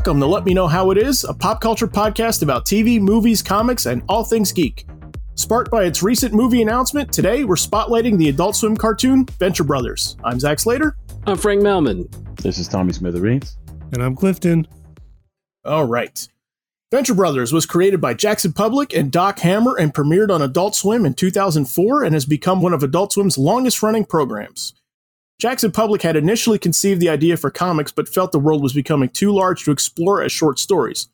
Welcome to Let Me Know How It Is, a pop culture podcast about TV, movies, comics, and all things geek. Sparked by its recent movie announcement, today we're spotlighting the Adult Swim cartoon Venture Brothers. I'm Zach Slater. I'm Frank Melman. This is Tommy Smithereens. And I'm Clifton. All right. Venture Brothers was created by Jackson Publick and Doc Hammer and premiered on Adult Swim in 2004 and has become one of Adult Swim's longest running programs. Jackson Publick had initially conceived the idea for comics but felt the world was becoming too large to explore as short stories.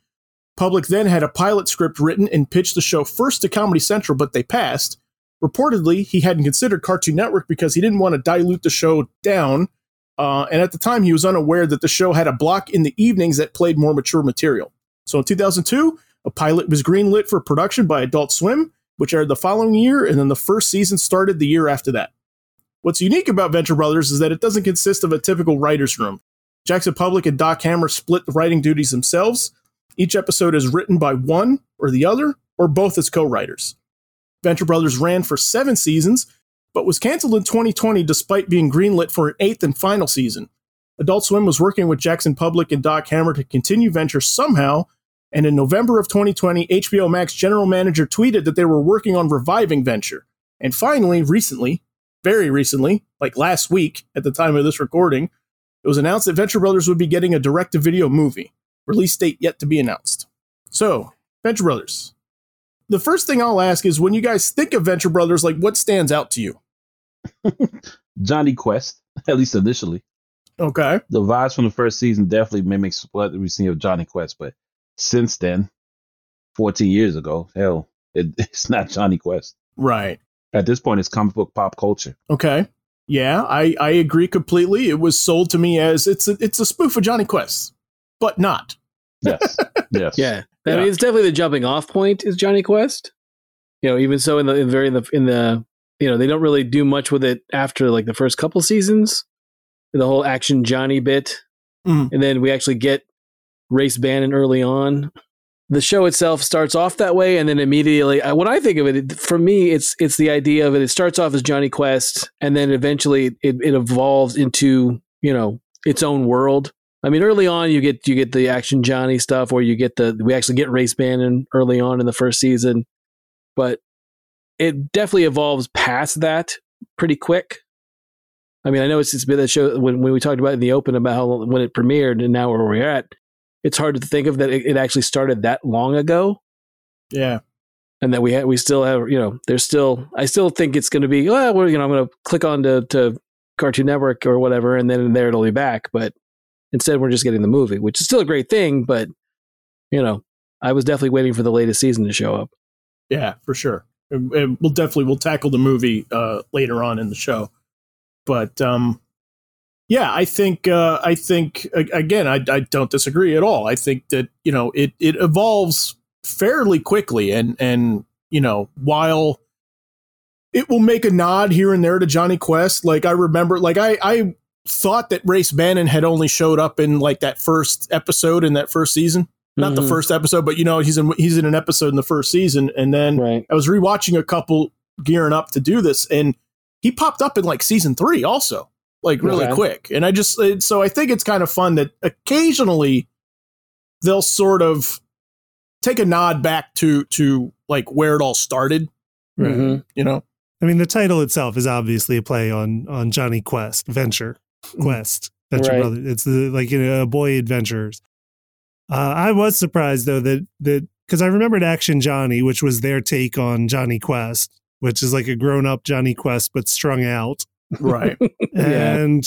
Publick then had a pilot script written and pitched the show first to Comedy Central, but they passed. Reportedly, he hadn't considered Cartoon Network because he didn't want to dilute the show down, uh, and at the time he was unaware that the show had a block in the evenings that played more mature material. So in 2002, a pilot was greenlit for production by Adult Swim, which aired the following year, and then the first season started the year after that. What's unique about Venture Brothers is that it doesn't consist of a typical writer's room. Jackson Publick and Doc Hammer split the writing duties themselves. Each episode is written by one or the other, or both as co writers. Venture Brothers ran for seven seasons, but was canceled in 2020 despite being greenlit for an eighth and final season. Adult Swim was working with Jackson Publick and Doc Hammer to continue Venture somehow, and in November of 2020, HBO Max general manager tweeted that they were working on reviving Venture. And finally, recently, very recently, like last week at the time of this recording, it was announced that Venture Brothers would be getting a direct to video movie. Release date yet to be announced. So, Venture Brothers. The first thing I'll ask is when you guys think of Venture Brothers, like what stands out to you? Jonny Quest, at least initially. Okay. The vibes from the first season definitely mimics what we've seen of Jonny Quest, but since then, 14 years ago, hell, it, it's not Jonny Quest. Right. At this point, it's comic book pop culture. Okay. Yeah, I, I agree completely. It was sold to me as it's a, it's a spoof of Jonny Quest, but not. Yes. yes. Yeah, I Yeah. mean, it's definitely the jumping off point is Jonny Quest. You know, even so, in the in very in the in the you know they don't really do much with it after like the first couple seasons, the whole action Johnny bit, Mhm. and then we actually get Race Bannon early on. The show itself starts off that way, and then immediately, when I think of it, it, for me, it's it's the idea of it. It starts off as Jonny Quest, and then eventually it, it evolves into you know its own world. I mean, early on, you get you get the action Johnny stuff, or you get the we actually get Race Bannon early on in the first season, but it definitely evolves past that pretty quick. I mean, I know it's it's been a show when when we talked about in the open about how when it premiered and now where we're at. It's hard to think of that it, it actually started that long ago, Yeah. and that we ha- we still have you know there's still I still think it's going to be well we're, you know I'm going to click on to, to Cartoon Network or whatever and then there it'll be back, but instead we're just getting the movie, which is still a great thing, but you know I was definitely waiting for the latest season to show up. Yeah, for sure. And- and we'll definitely we'll tackle the movie uh, later on in the show, but um, yeah, I think uh, I think again I, I don't disagree at all. I think that you know it it evolves fairly quickly, and and you know while it will make a nod here and there to Jonny Quest, like I remember, like I I thought that Race Bannon had only showed up in like that first episode in that first season. Not the Mhm. first episode, but you know he's in he's in an episode in the first season, and then right. I was rewatching a couple gearing up to do this, and he popped up in like season three also, like really Okay. quick. And I just it- so I think it's kind of fun that occasionally they'll sort of take a nod back to to like where it all started. Mhm. You know, I mean, the title itself is obviously a play on on Jonny Quest, Venture Quest, Venture Right. Brother. It's the like you know, boy adventures. Uh, I was surprised though that that because I remembered Action Johnny, which was their take on Jonny Quest, which is like a grown up Jonny Quest but strung out, right? Yeah. and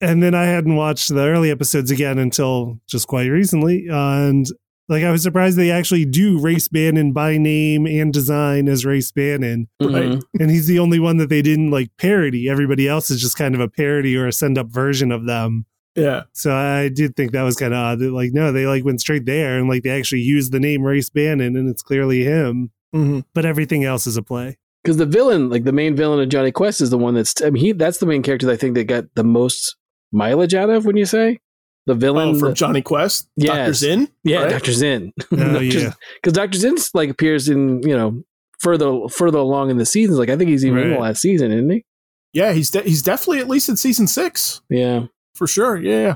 and then I hadn't watched the early episodes again until just quite recently, and like I was surprised they actually do Race Bannon by name and design as Race Bannon Right. Mhm. and he's the only one that they didn't like parody. Everybody else is just kind of a parody or a send up version of them. yeah, So I did think that was kind of odd. That, like, no, they like went straight there and like they actually used the name Race Bannon and it's clearly him, hmm but everything else is a play. Because the villain, like the main villain of Jonny Quest, is the one that's. I mean, he that's the main character that I think that got the most mileage out of. When you say the villain, oh, from the- Jonny Quest, Yes. Doctor Zin, yeah, right? Doctor Zin. Oh, yeah. because Doctor Zin's like appears in you know further further along in the seasons. Like I think he's even in the last season, isn't he? yeah, he's de- he's definitely at least in season six Yeah. for sure. Yeah,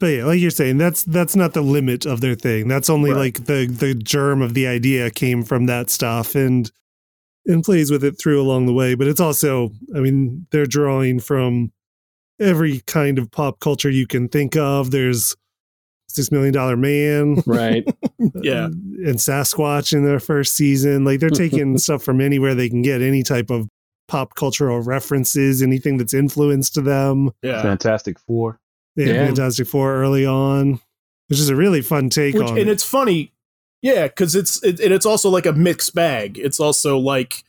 but yeah, like you're saying, that's that's not the limit of their thing. That's only Right. like the the germ of the idea came from that stuff and and plays with it through along the way. But it's also, I mean, they're drawing from every kind of pop culture you can think of. There's Six Million Dollar Man, Right. Yeah. and Sasquatch in their first season. Like they're taking stuff from anywhere they can get, any type of pop cultural references, anything that's influenced them. Yeah. Fantastic Four. They had Yeah. Fantastic Four early on, which is a really fun take Which, on and it. it's funny, yeah, because it's it, and it's also like a mixed bag. It's also like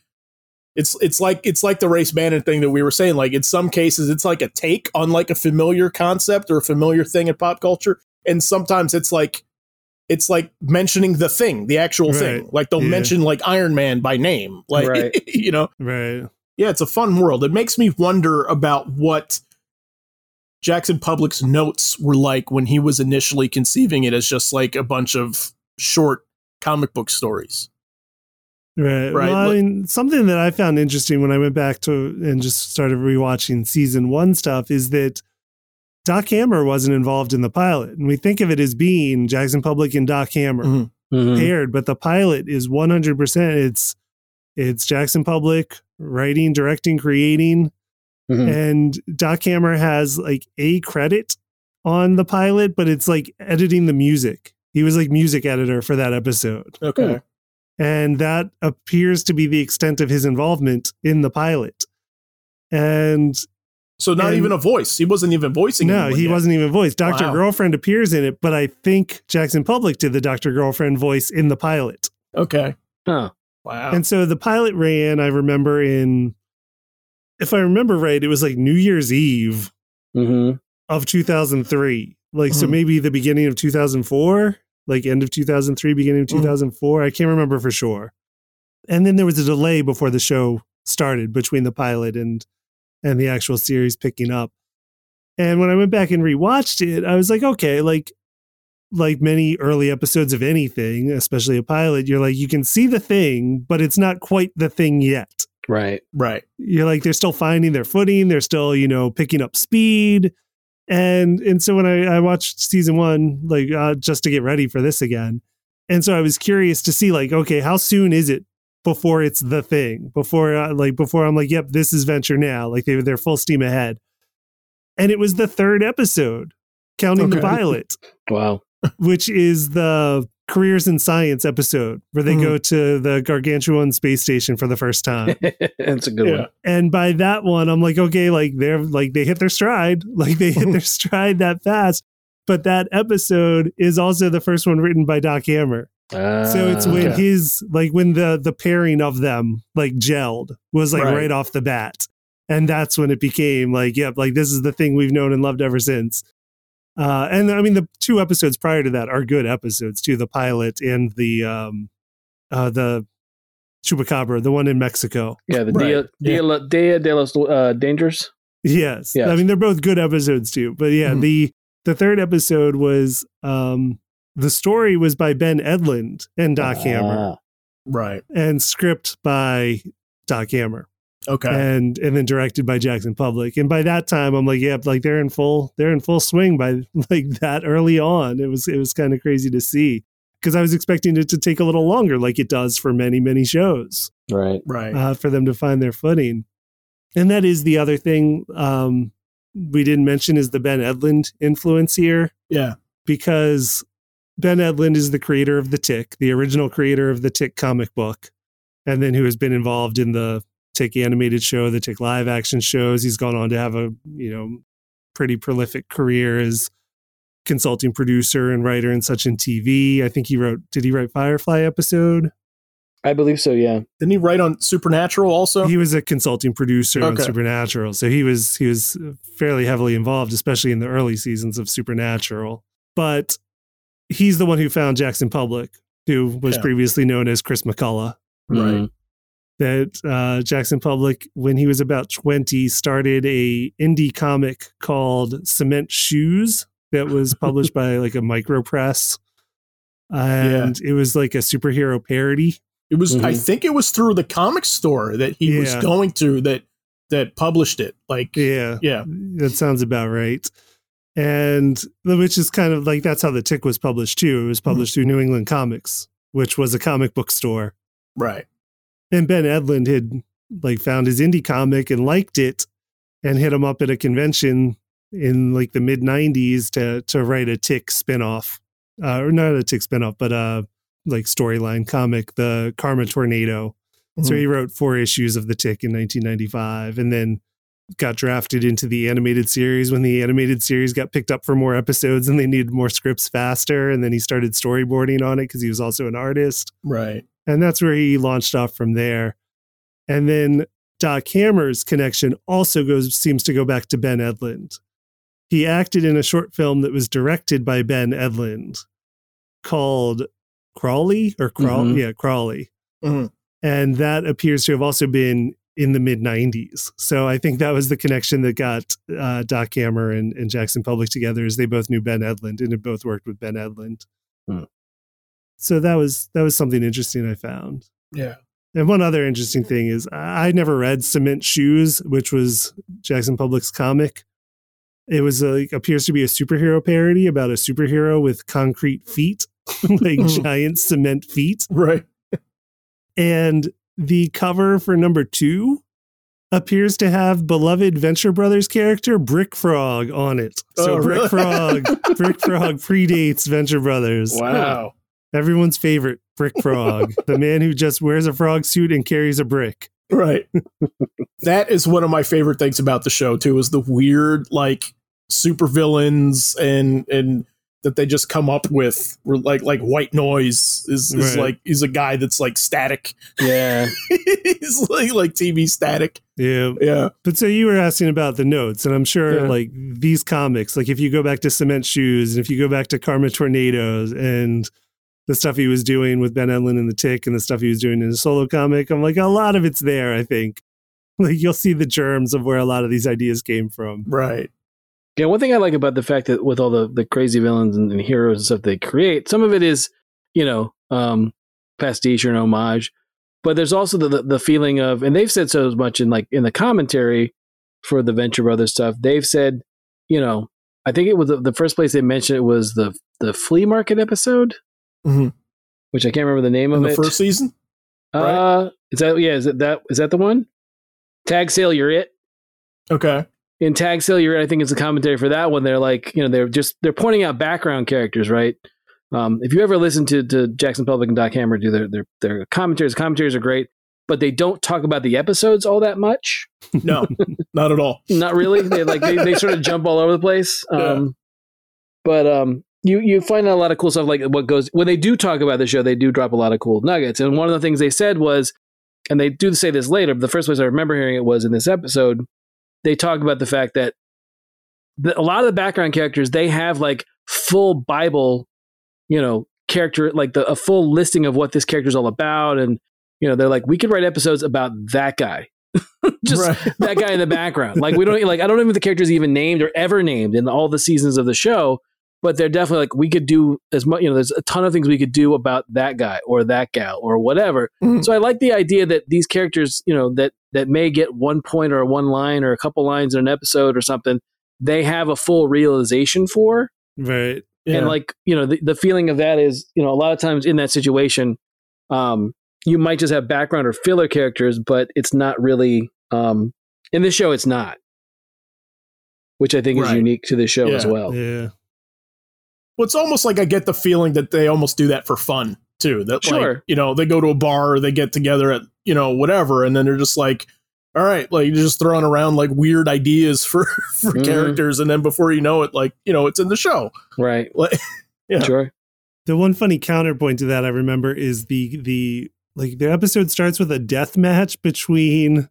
it's it's like it's like the race bandit thing that we were saying. Like in some cases, it's like a take on like a familiar concept or a familiar thing in pop culture, and sometimes it's like it's like mentioning the thing, the actual thing. Like they'll Yeah. mention like Iron Man by name, like Right. you know. Right. Yeah, it's a fun world. It makes me wonder about what Jackson Publick's notes were like when he was initially conceiving it as just like a bunch of short comic book stories. Right. Right, Well, I mean, something that I found interesting when I went back to and just started rewatching season one stuff is that Doc Hammer wasn't involved in the pilot. And we think of it as being Jackson Publick and Doc Hammer Mhm. Mhm. paired, but the pilot is 100% it's it's Jackson Publick writing, directing, creating, Mhm. and Doc Hammer has like a credit on the pilot, but it's like editing the music. He was like music editor for that episode. Okay. And that appears to be the extent of his involvement in the pilot. And So not And- even a voice. He wasn't even voicing no, he yet. wasn't even voiced. Dr. Wow. Girlfriend appears in it, but I think Jackson Publick did the Dr. Girlfriend voice in the pilot. Okay. Huh. Wow. And so the pilot ran, I remember in, if I remember right, it was like New Year's Eve Mhm. of 2003. Like, so Mhm. maybe the beginning of 2004, like end of 2003, beginning of Mhm. 2004. I can't remember for sure. And then there was a delay before the show started between the pilot and and the actual series picking up. And when I went back and rewatched it, I was like, okay, like like many early episodes of anything, especially a pilot, you're like you can see the thing, but it's not quite the thing yet Right. right. you're like they're still finding their footing they're still you know picking up speed and and so when i, I watched season one like uh, just to get ready for this again and so i was curious to see like okay how soon is it before it's the thing before uh, like before i'm like yep this is venture now like they, they're full steam ahead and it was the third episode counting the Okay. pilot Wow. which is the careers in science episode where they Mhm. go to the gargantuan space station for the first time That's a good Yeah. one. and by that one i'm like okay like they're like they hit their stride like they hit their stride that fast but that episode is also the first one written by doc hammer so it's Ah, when okay. his like when the the pairing of them like gelled was like Right. right. off the bat and that's when it became like yep like this is the thing we've known and loved ever since uh and i mean the two episodes prior to that are good episodes too the pilot and the um uh the chupacabra the one in mexico Yeah, the Right. Dia, Yeah. Dia, La- Dia de los uh, Dangers. Yes. Yes. I mean they're both good episodes too. But yeah, Mhm. the the third episode was um the story was by Ben Edlund and Doc Hammer Ah. Right. and script by Doc Hammer Okay. and and then directed by Jackson Publick. And by that time I'm like, yeah, like they're in full they're in full swing by like that early on. It was it was kind of crazy to see because I was expecting it to take a little longer like it does for many many shows Right. right. uh, for them to find their footing. And that is the other thing um, we didn't mention is the Ben Edlund influence here yeah. because Ben Edlund is the creator of the Tick, the original creator of the Tick comic book, and then who has been involved in the Tick animated show, they take live action shows. He's gone on to have a you know pretty prolific career as consulting producer and writer and such in TV. I think he wrote. Did he write Firefly episode? I believe so. Yeah. Didn't he write on Supernatural also? he was a consulting producer on Supernatural, so he was he was fairly heavily involved, especially in the early seasons of Supernatural. But he's the one who found Jackson Publick, who was Yeah. previously known as Chris McCulloch. Right. Mhm. That uh, Jackson Publick, when he was about twenty, started a indie comic called Cement Shoes that was published by like a micro press, and it was like a superhero parody. It was. I Mhm. think it was through the comic store that he was going to that that published it. Like, Yeah, yeah, that sounds about right. and which is kind of like that's how the Tick was published too. It was published through New England Comics, which was a comic book store. Right. And Ben Edlund had like found his indie comic and liked it, and hit him up at a convention in like the mid '90s to to write a Tick spinoff, uh, or not a Tick spinoff, but a like storyline comic, the Karma Tornado. So Mhm. he wrote four issues of the Tick in 1995, and then got drafted into the animated series when the animated series got picked up for more episodes and they needed more scripts faster. And then he started storyboarding on it because he was also an artist. Right. And that's where he launched off from there. And then Doc Hammer's connection also goes seems to go back to Ben Edlund. He acted in a short film that was directed by Ben Edlund called Crawley or Crawl Mhm. yeah, Crawley. Mhm. And that appears to have also been in the mid 90s. So I think that was the connection that got uh, Doc Hammer and, and Jackson Publick together is they both knew Ben Edlund and had both worked with Ben Edlund. Hmm. So that was that was something interesting I found. Yeah. And one other interesting thing is I never read Cement Shoes, which was Jackson Publick's comic. It was like appears to be a superhero parody about a superhero with concrete feet, like giant cement feet. Right. And the cover for number two appears to have beloved Venture Brothers character Brick Frog on it. So Oh, Brick really? Frog, Brick Frog predates Venture Brothers. Wow. Everyone's favorite Brick Frog, the man who just wears a frog suit and carries a brick. Right. that is one of my favorite things about the show too is the weird like supervillains and and that they just come up with We're like like white noise is, is Right. like he's a guy that's like static. Yeah. he's like like TV static. Yeah. Yeah. But so you were asking about the notes, and I'm sure Yeah. like these comics, like if you go back to Cement Shoes and if you go back to Karma Tornadoes and the stuff he was doing with Ben Edlund and the Tick and the stuff he was doing in his solo comic, I'm like, a lot of it's there, I think. Like you'll see the germs of where a lot of these ideas came from. Right. Yeah, one thing I like about the fact that with all the, the crazy villains and, and heroes and stuff they create, some of it is, you know, um, pastiche or an homage, but there's also the, the the feeling of, and they've said so much in like in the commentary for the Venture Brothers stuff. They've said, you know, I think it was the, the first place they mentioned it was the the flea market episode, Mhm. which I can't remember the name In of the it. first season? uh, is that yeah? Is it that is that the one? Tag sale, you're it Okay. in Tag Sale, you're, it. I think it's a commentary for that one. They're like, you know, they're just they're pointing out background characters, right? Um, if you ever listen to to Jackson Publick and Doc Hammer do their their their commentaries, commentaries are great, but they don't talk about the episodes all that much. No, not at all. Not really. They like they, they sort of jump all over the place. Um, But um, you you find out a lot of cool stuff. Like what goes when they do talk about the show, they do drop a lot of cool nuggets. And one of the things they said was, and they do say this later. But the first place I remember hearing it was in this episode. They talk about the fact that the, a lot of the background characters they have like full Bible, you know, character like the a full listing of what this character is all about, and you know they're like we could write episodes about that guy. Just Right. that guy in the background. Like we don't like I don't know if the character's even named or ever named in all the seasons of the show, but they're definitely like we could do as much. You know, there's a ton of things we could do about that guy or that gal or whatever. Mhm. So I like the idea that these characters, you know, that that may get one point or one line or a couple lines in an episode or something, they have a full realization for. Right. Yeah. And like, you know, the, the feeling of that is, you know, a lot of times in that situation, um, you might just have background or filler characters, but it's not really um in this show it's not. Which I think is unique to the show as well. Yeah. Well, it's almost like I get the feeling that they almost do that for fun too. That like, you know, they go to a bar or they get together at, you know, whatever, and then they're just like, all right, like you're just throwing around like weird ideas for for Mhm. characters, and then before you know it, like, you know, it's in the show. Right. Like, Yeah. Sure. The one funny counterpoint to that I remember is the the like the episode starts with a death match between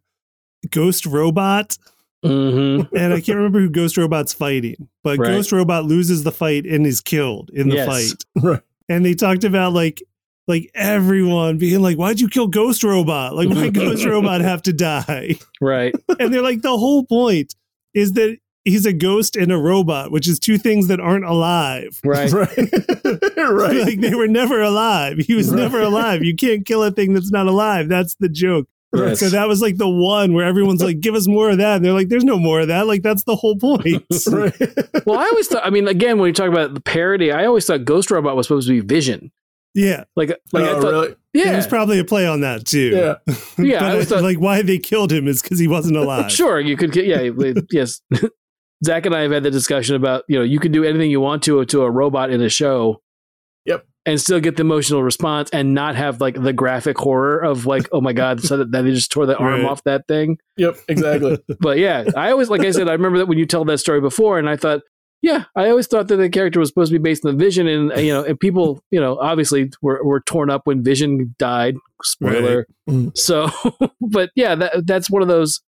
Ghost Robot Mm-hmm. and I can't remember who Ghost Robot's fighting, but Right. Ghost Robot loses the fight and is killed in the Yes. fight. right. And they talked about like like everyone being like, "Why'd you kill Ghost Robot? Like, why Ghost Robot have to die?" Right. And they're like, the whole point is that he's a ghost and a robot, which is two things that aren't alive. Right. Right. right. like they were never alive. He was Right. never alive. You can't kill a thing that's not alive. That's the joke. Yes. So that was like the one where everyone's like, "Give us more of that." And they're like, "There's no more of that. Like that's the whole point." right. well, I always thought. I mean, again, when you talk about the parody, I always thought Ghost Robot was supposed to be Vision. yeah, Like, like oh, I oh, thought, really? it yeah, was probably a play on that too. Yeah. Yeah, but I always it- thought- like why they killed him is because he wasn't alive. sure, you could get. Yeah, yes. Zach and I have had the discussion about you know you can do anything you want to to a robot in a show. And still get the emotional response and not have like the graphic horror of like, oh my god, so that, they just tore the arm Right. off that thing. Yep, exactly. But yeah, I always like I said, I remember that when you tell that story before, and I thought, yeah, I always thought that the character was supposed to be based on the Vision, and you know, and people, you know, obviously were were torn up when Vision died. Spoiler. Right. Mm. So, but yeah, that that's one of those,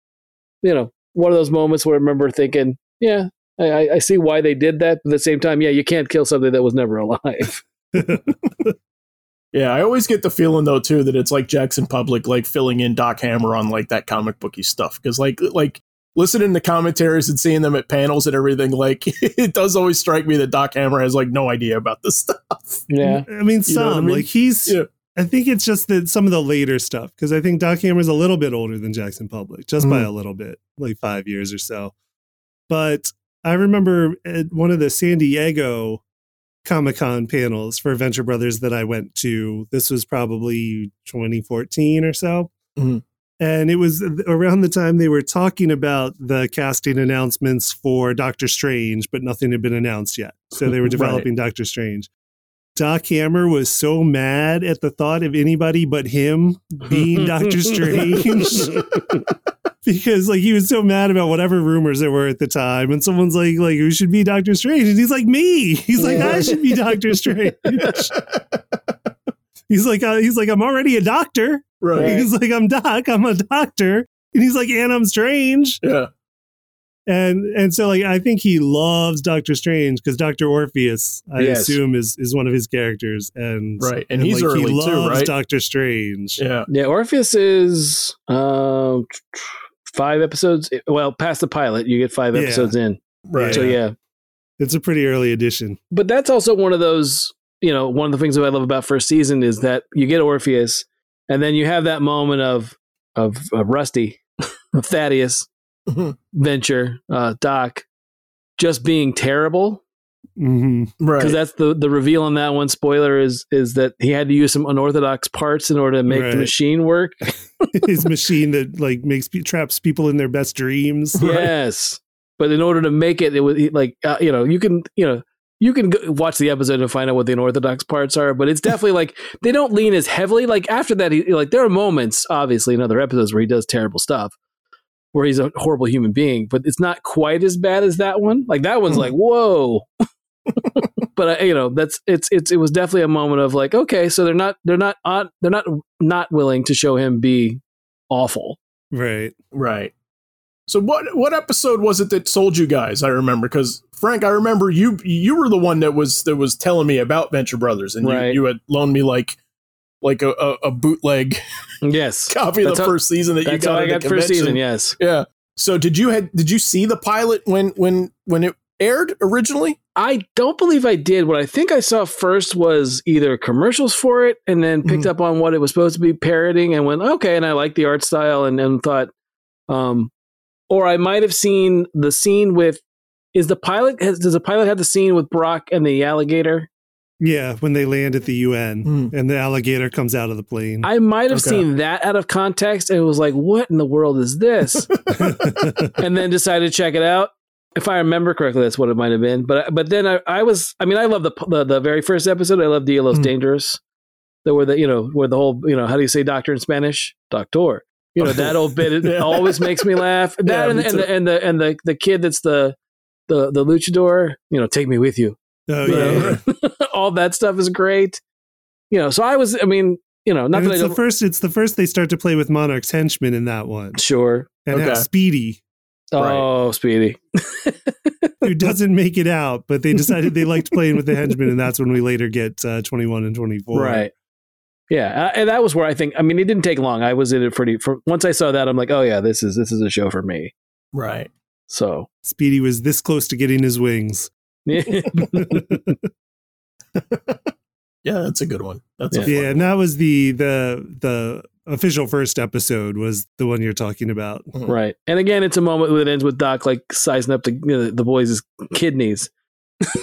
you know, one of those moments where I remember thinking, yeah, I, I- I see why they did that. But at the same time, yeah, you can't kill something that was never alive. Yeah, I always get the feeling though too that it's like Jackson Publick like filling in Doc Hammer on like that comic booky stuff because like like listening to commentaries and seeing them at panels and everything like it does always strike me that Doc Hammer has like no idea about this stuff. Yeah, I mean, You know I some mean? like he's. Yeah. I think it's just that some of the later stuff because I think Doc Hammer's a little bit older than Jackson Publick, just by Mhm. a little bit, like five years or so. But I remember at one of the San Diego Comic Con panels for Venture Brothers that I went to. This was probably 2014 or so. Mhm. And it was around the time they were talking about the casting announcements for Doctor Strange, but nothing had been announced yet. So they were Right. developing Doctor Strange. Doc Hammer was so mad at the thought of anybody but him being Doctor Strange. Because like he was so mad about whatever rumors there were at the time and someone's like like who should be Doctor Strange and he's like me. He's like I should be Doctor Strange. He's like uh, he's like I'm already a doctor. Right. he's like I'm Doc I'm a doctor and he's like and I'm strange. Yeah. And and so like I think he loves Doctor Strange because Doctor Orpheus I Yes. assume is is one of his characters and Right. And he's like, early he too, right? Doctor Strange Yeah. yeah. Orpheus is um, five episodes. Well, past the pilot, you get five Yeah. episodes in. Right. So yeah, it's a pretty early edition but that's also one of those you know one of the things that i love about first season is that you get orpheus and then you have that moment of of, of rusty of thaddeus Mhm. venture uh doc just being terrible hmm Right. because that's the the reveal on that one spoiler is is that he had to use some unorthodox parts in order to make Right. the machine work his machine that like makes traps people in their best dreams. Right. yes but in order to make it it was like uh, you know you can you know you can go, watch the episode and find out what the unorthodox parts are but it's definitely like they don't lean as heavily like after that he like there are moments obviously in other episodes where he does terrible stuff where he's a horrible human being but it's not quite as bad as that one like that one's hmm. like whoa but I, you know that's it's it's it was definitely a moment of like okay so they're not they're not on they're not not willing to show him be awful Right. Right. So what what episode was it that sold you guys? I remember because Frank, I remember you you were the one that was that was telling me about Venture Brothers, and Right. you, you had loaned me like like a, a, a bootleg yes copy of the how- first season that you got. i got first season yes Yeah. So did you had did you see the pilot when when when it aired originally? I don't believe I did. What I think I saw first was either commercials for it and then picked Mhm. up on what it was supposed to be parroting and went, okay, and I liked the art style and, and thought, um, or I might have seen the scene with, is the pilot, has, does the pilot have the scene with Brock and the alligator? Yeah, when they land at the UN Hmm. and the alligator comes out of the plane. I might have Okay. seen that out of context and was like, what in the world is this? and then decided to check it out. If I remember correctly, that's what it might have been. But but then I, I was I mean I love the, the the very first episode. I love Dia Los Mhm. Dangerous. There were the you know where the whole you know how do you say doctor in Spanish? Doctor. You know that old bit it Yeah. always makes me laugh. That Yeah, and, and the and the and the the kid that's the the the luchador. You know, take me with you. oh Yeah. yeah. All that stuff is great. You know, so I was. I mean, you know, not And that I it's the don't. first. It's the first they start to play with Monarch's henchmen in that one, Sure. and have Okay. Speedy, Oh, Speedy. who doesn't make it out, but they decided they liked playing with the henchmen, and that's when we later get uh, twenty one and twenty four. Right. Yeah, uh, and that was where I think. I mean, it didn't take long. I was in it pretty. For once I saw that, I'm like, oh yeah, this is this is a show for me. Right. So Speedy was this close to getting his wings. Yeah, that's a good one. That's Yeah. fun Yeah, one. and that was the the the official first episode was the one you're talking about. Mm-hmm. Right. And again, it's a moment that ends with Doc like sizing up the you know, the boys' kidneys.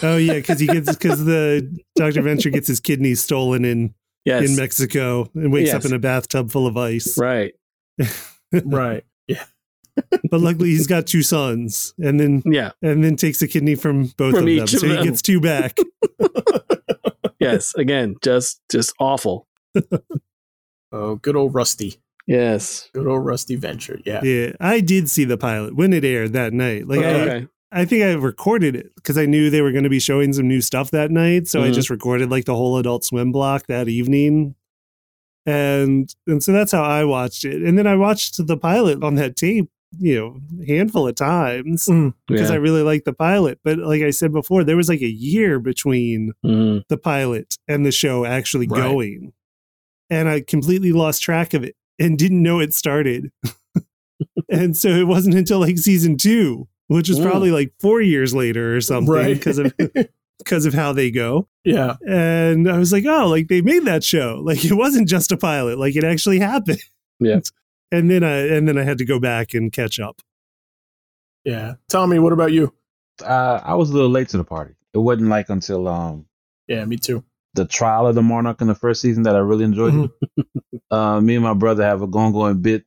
Oh yeah, because he gets because the Doctor Venture gets his kidneys stolen in Yes. in Mexico and wakes up in a bathtub full of ice. right. right. But luckily, he's got two sons, and then Yeah. and then takes a kidney from both From of them, of so he gets two back. Yes. Again, just just awful. Oh, good old Rusty. Yes. Good old Rusty Venture. Yeah. yeah, I did see the pilot when it aired that night. Like I, Okay. I think I recorded it because I knew they were going to be showing some new stuff that night. So I Mhm. just recorded like the whole Adult Swim block that evening, and and so that's how I watched it. And then I watched the pilot on that tape, you know, handful of times Mm. because Yeah. I really liked the pilot. But like I said before, there was like a year between Mhm. the pilot and the show actually Right. going, and I completely lost track of it and didn't know it started. and so it wasn't until like season two, which was Mm. probably like four years later or something, Right. because of because of how they go. yeah. And I was like, oh, like they made that show. Like it wasn't just a pilot. Like it actually happened. Yeah. And then I and then I had to go back and catch up. Yeah. Tommy, what about you? Uh, I was a little late to the party. It wasn't like until um Yeah, me too. the trial of the monarch in the first season that I really enjoyed. Uh, me and my brother have a going bit,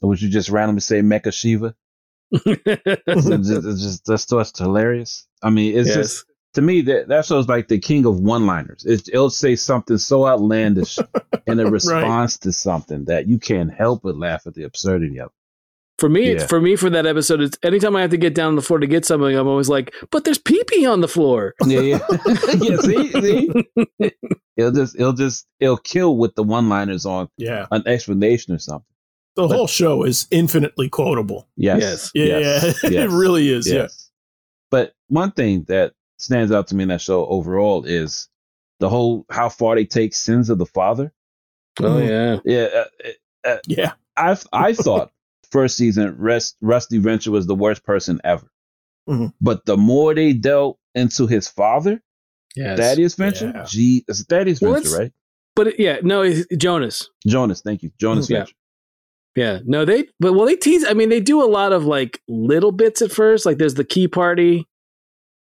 which you just randomly say Mecha Shiva. It's just, it's just that's just hilarious. I mean, it's yes. just to me that that show's like the king of one-liners. It, it'll say something so outlandish in a response to something that you can't help but laugh at the absurdity of. For me, Yeah. for me, for that episode, it's anytime I have to get down on the floor to get something, I'm always like, "But there's pee pee on the floor." Yeah, yeah, yeah. See, see, it'll just it'll just it'll kill with the one-liners on Yeah. an explanation or something. The But- whole show is infinitely quotable. Yes, Yes. Yeah. yes, yeah. it really is. Yes. But one thing that stands out to me in that show overall is the whole how far they take sins of the father. Oh yeah, Yeah, uh, Yeah. Yeah. I I thought first season Rest, Rusty Venture was the worst person ever. Mhm. But the more they delve into his father, yes. Thaddeus Venture, Yeah. gee, it's Thaddeus Well, Venture, right? but it- yeah, no, it's Jonas. Jonas, thank you, Jonas Yeah. Venture. Yeah, no, they but well, they tease. I mean, they do a lot of like little bits at first. Like there's the key party,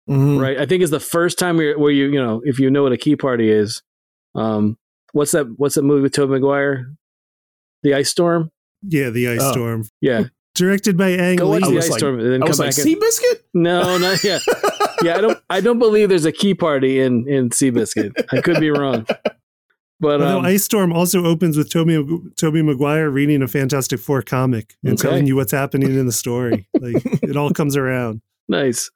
Mhm. right? I think is the first time where, where you you know if you know what a key party is. Um, what's that? What's that movie with Tobey Maguire? The Ice Storm. Yeah, the ice Oh. storm. Yeah, Directed by Ang go watch I the was Ice like- Storm and then I come was like, back. and, Seabiscuit? no, not yeah, yeah. I don't. I don't believe there's a key party in in Seabiscuit. I could be wrong, but Although um, Ice Storm also opens with Tobey Tobey Maguire reading a Fantastic Four comic and Okay. telling you what's happening in the story. Like it all comes around. Nice.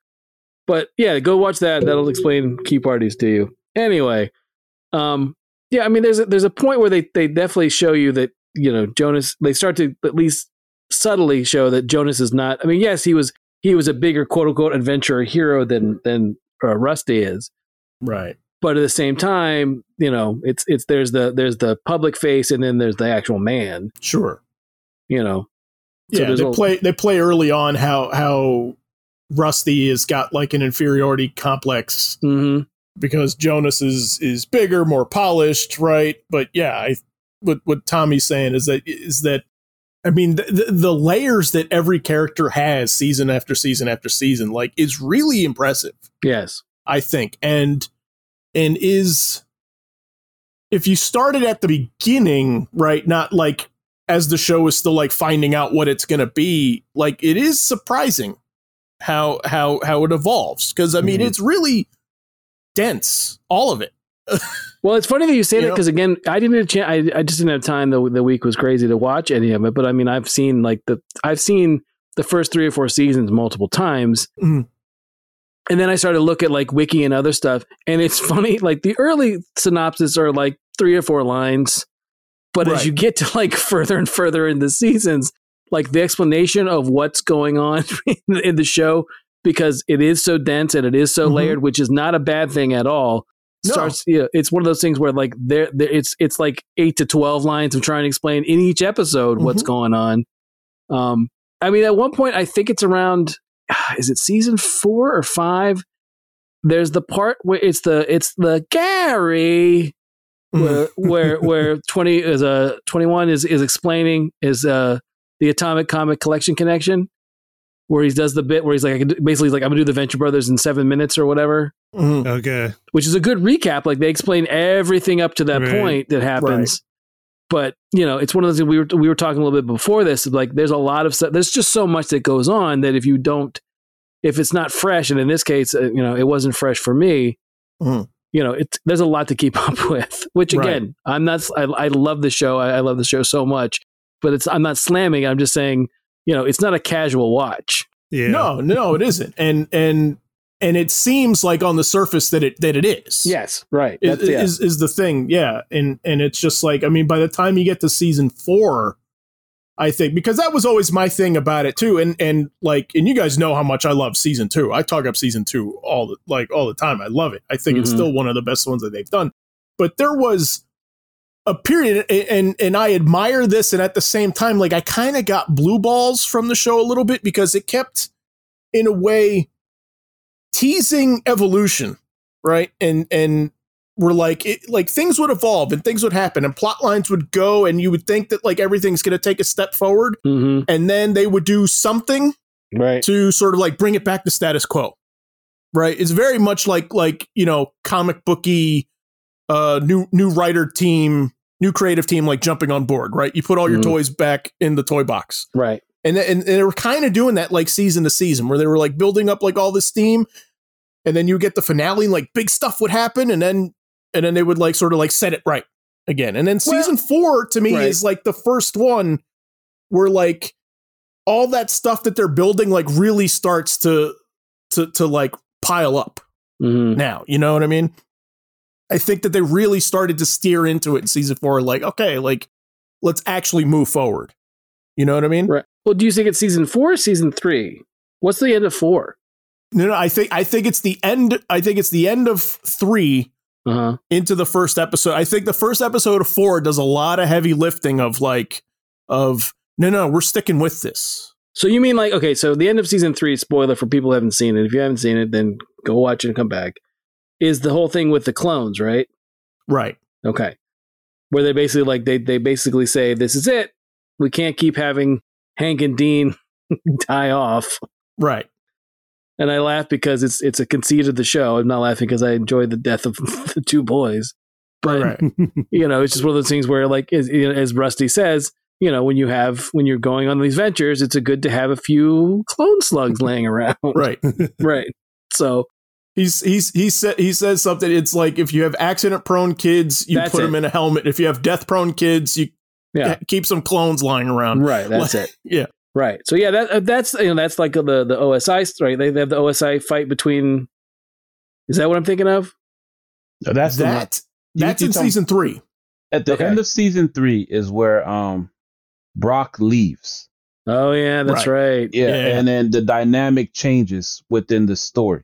But yeah, go watch that. That'll explain key parties to you. Anyway, um, yeah, I mean, there's a, there's a point where they they definitely show you that you know Jonas. They start to at least subtly show that Jonas is not. I mean, yes, he was he was a bigger quote unquote adventurer hero than than uh, Rusty is, Right. but at the same time, you know, it's it's there's the there's the public face and then there's the actual man. Sure. You know, So yeah, they a- play they play early on how how Rusty has got like an inferiority complex hmm because Jonas is is bigger, more polished, right? But yeah, I what what Tommy's saying is that is that I mean the, the, the layers that every character has season after season after season like is really impressive. yes, I think, and and is if you started at the beginning, right? Not like as the show is still like finding out what it's going to be. Like it is surprising how how how it evolves because I mean Mhm. it's really dense, all of it. Well, it's funny that you say You that because again, I didn't have a chance. I, I just didn't have time. The the week was crazy to watch any of it. But I mean, I've seen like the I've seen the first three or four seasons multiple times, Mhm. and then I started to look at like wiki and other stuff, and it's funny. Like the early synopsis are like three or four lines, but Right. as you get to like further and further in the seasons, like the explanation of what's going on in, the show because it is so dense and it is so Mhm. layered, which is not a bad thing at all No. starts you know, it's one of those things where like there there- it's it's like 8 to 12 lines of trying to explain in each episode what's Mhm. going on um i mean at one point i think it's around is it season 4 or 5 there's the part where it's the it's the Gary where where where twenty is a twenty one is is explaining is uh the atomic comic collection connection, where he does the bit where he's like I can basically he's like I'm gonna do the Venture Brothers in seven minutes or whatever, Mhm. Okay. which is a good recap. Like they explain everything up to that Right. point that happens. But you know, it's one of those things we were we were talking a little bit before this. Like, there's a lot of stuff. There's just so much that goes on that if you don't, if it's not fresh, and in this case, uh, you know, it wasn't fresh for me. Mhm. You know, it's there's a lot to keep up with. Which Right. again, I'm not. I, I love the show. I, I love the show so much. But it's I'm not slamming. I'm just saying, you know, it's not a casual watch. Yeah. No, no, it isn't. And and and it seems like on the surface that it that it is. Yes, right. is, That's, yeah. is is the thing. Yeah, and and it's just like I mean, by the time you get to season four, I think because that was always my thing about it too. And and like, and you guys know how much I love season two. I talk up season two all the like all the time. I love it. I think it's Mhm. still one of the best ones that they've done. But there was a period and and, I admire this and at the same time like I kind of got blue balls from the show a little bit because it kept in a way teasing evolution, right? And and we're like it, like things would evolve and things would happen and plot lines would go and you would think that like everything's going to take a step forward hmm and then they would do something Right. to sort of like bring it back to status quo. Right? It's very much like like, you know, comic booky uh new new writer team, new creative team like jumping on board, right? You put all your Mhm. toys back in the toy box. Right. And, and and they were kind of doing that like season to season where they were like building up like all this steam and then you get the finale and like big stuff would happen and then and then they would like sort of like set it right again. And then Well- season 4 to me Right. is like the first one where like all that stuff that they're building like really starts to to to like pile up hmm now. You know what I mean? I think that they really started to steer into it in season 4 like okay, like let's actually move forward. You know what I mean? Right. Well, do you think it's season four or season three? What's the end of four? No, no, I think I think it's the end. I think it's the end of three Uh huh. into the first episode. I think the first episode of four does a lot of heavy lifting of like of no, no, we're sticking with this. So you mean like okay? So the end of season three, spoiler for people who haven't seen it. If you haven't seen it, then go watch it and come back. Is the whole thing with the clones, right? Right. Okay, where they basically like they they basically say this is it. We can't keep having Hank and Dean die off. Right. And I laugh because it's it's a conceit of the show. I'm not laughing because I enjoy the death of the two boys. But Right. you know, it's just one of those things where, like, as, as Rusty says, you know, when you have when you're going on these ventures, it's a good to have a few clone slugs laying around, Right. right? So He's he's he said he says something. It's like if you have accident prone kids, you That's put it. them in a helmet. If you have death prone kids, you yeah, keep some clones lying around. right. That's Like- it. Yeah. Right. So yeah, that uh, that's you know that's like the the OSI right. They, they have the OSI fight between. Is that what I'm thinking of? No, That's that you- that's you in talking- season three. At the Okay. end of season three is where um Brock leaves. Oh yeah, that's right. Yeah, Yeah. and then the dynamic changes within the story.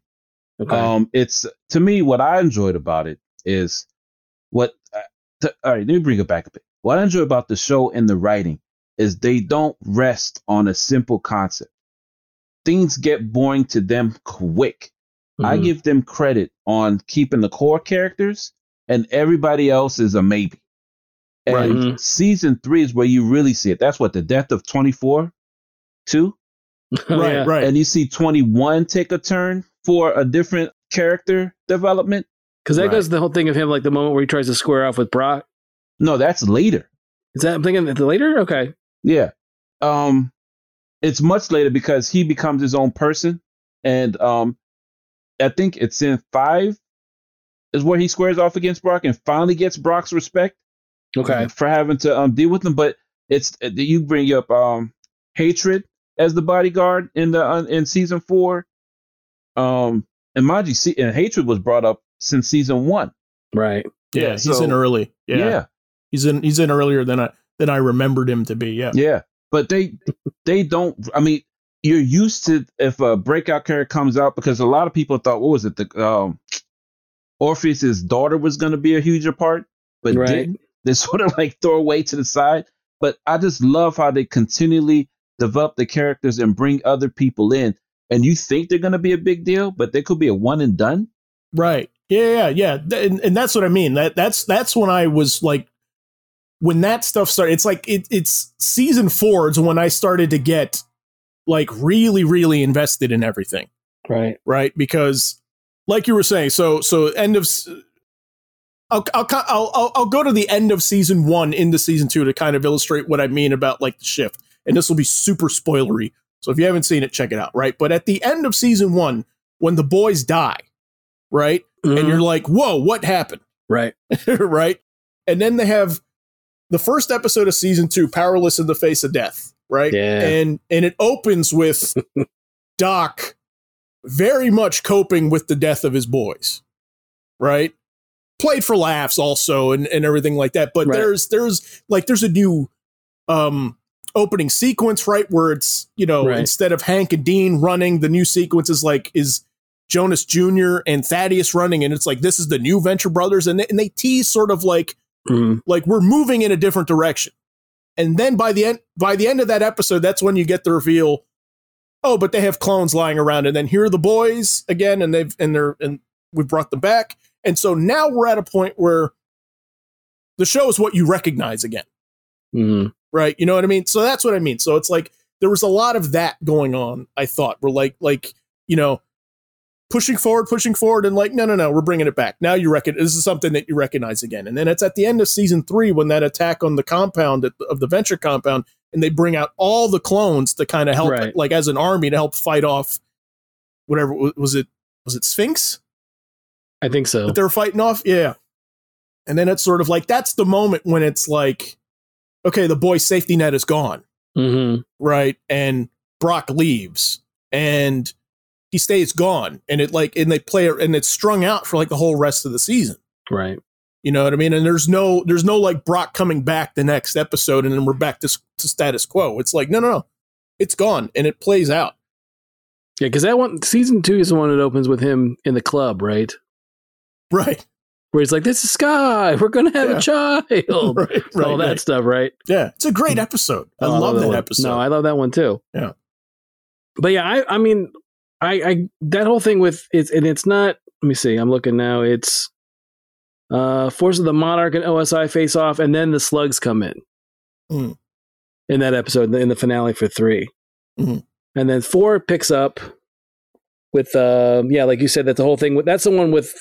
Okay. Um, it's to me what I enjoyed about it is what. Uh, t- all right, let me bring it back a bit. What I enjoy about the show and the writing is they don't rest on a simple concept. Things get boring to them quick. I Mhm. give them credit on keeping the core characters, and everybody else is a maybe. And Right. Mhm. season three is where you really see it. That's what the death of twenty four, two, right. yeah. Right. and you see twenty one take a turn for a different character development. Because that Right. goes the whole thing of him, like the moment where he tries to square off with Brock. No, that's later. Is that I'm thinking that the later? Okay. Yeah. Um it's much later because he becomes his own person. And um I think it's in five is where he squares off against Brock and finally gets Brock's respect Okay. for having to um deal with him. But it's you bring up um hatred as the bodyguard in the uh, in season four. Um and Maji see, and hatred was brought up since season one. Right. yeah, yeah, he's so- in early. Yeah. yeah. He's in he's in earlier than I than I remembered him to be. Yeah. Yeah, but they they don't. I mean, you're used to if a breakout character comes out because a lot of people thought what was it the um, Orpheus's daughter was going to be a huger part, but Right. didn't. They sort of like throw away to the side. But I just love how they continually develop the characters and bring other people in, and you think they're going to be a big deal, but they could be a one and done. Right. Yeah, yeah, yeah. And, and that's what I mean. That that's that's when I was like when that stuff started. It's like it, it's season four is when I started to get like really, really invested in everything. Right. right? Because, like you were saying, so so end of, s- I'll I'll I'll I'll, I'll go to the end of season one into season two to kind of illustrate what I mean about like the shift, and this will be super spoilery. So if you haven't seen it, check it out, right? But at the end of season one, when the boys die, right, and Mhm. you're like, whoa, what happened, right. right? And then they have the first episode of season two, powerless in the face of death, right? Yeah. and and it opens with Doc very much coping with the death of his boys, right? Played for laughs also and, and everything like that. But Right. there's there's like there's a new um opening sequence, right? Where it's, you know, Right. instead of Hank and Dean running, the new sequence is like is Jonas Jr. and Thaddeus running, and it's like this is the new Venture Brothers, and they, and they tease sort of like Mhm. like we're moving in a different direction. And then by the end by the end of that episode, that's when you get the reveal. Oh, but they have clones lying around, and then here are the boys again, and they've and they're and we brought them back. And so now we're at a point where the show is what you recognize again, Mhm. Right? You know what I mean? So that's what I mean. So it's like there was a lot of that going on. I thought we're like like you know pushing forward, pushing forward, and like no no no, we're bringing it back. Now you reckon this is something that you recognize again. And then it's at the end of season three when that attack on the compound at- of the venture compound, and they bring out all the clones to kind of help, Right. like as an army to help fight off whatever was it was it Sphinx I think so. that they're fighting off. Yeah. And then it's sort of like that's the moment when it's like, okay, the boy's safety net is gone, hmm right? And Brock leaves and he stays gone. And it like and they play it and it's strung out for like the whole rest of the season. Right. You know what I mean? And there's no there's no like Brock coming back the next episode and then we're back to, to status quo. It's like, no, no, no. It's gone and it plays out. Yeah, because that one season two is the one that opens with him in the club, right? Right. Where he's like, "This is Sky. We're gonna have Yeah. a child." right. Right. All that right. stuff, right? Yeah. It's a great episode. I Oh, love that, one. episode. No, I love that one too. Yeah. But yeah, I I mean, I I that whole thing with it's and it's not. Let me see. I'm looking now. It's uh Force of the Monarch and OSI face off, and then the slugs come in Mm. in that episode in the finale for 3 Mhm. and then four picks up with um yeah, like you said, that's the whole thing. with That's the one with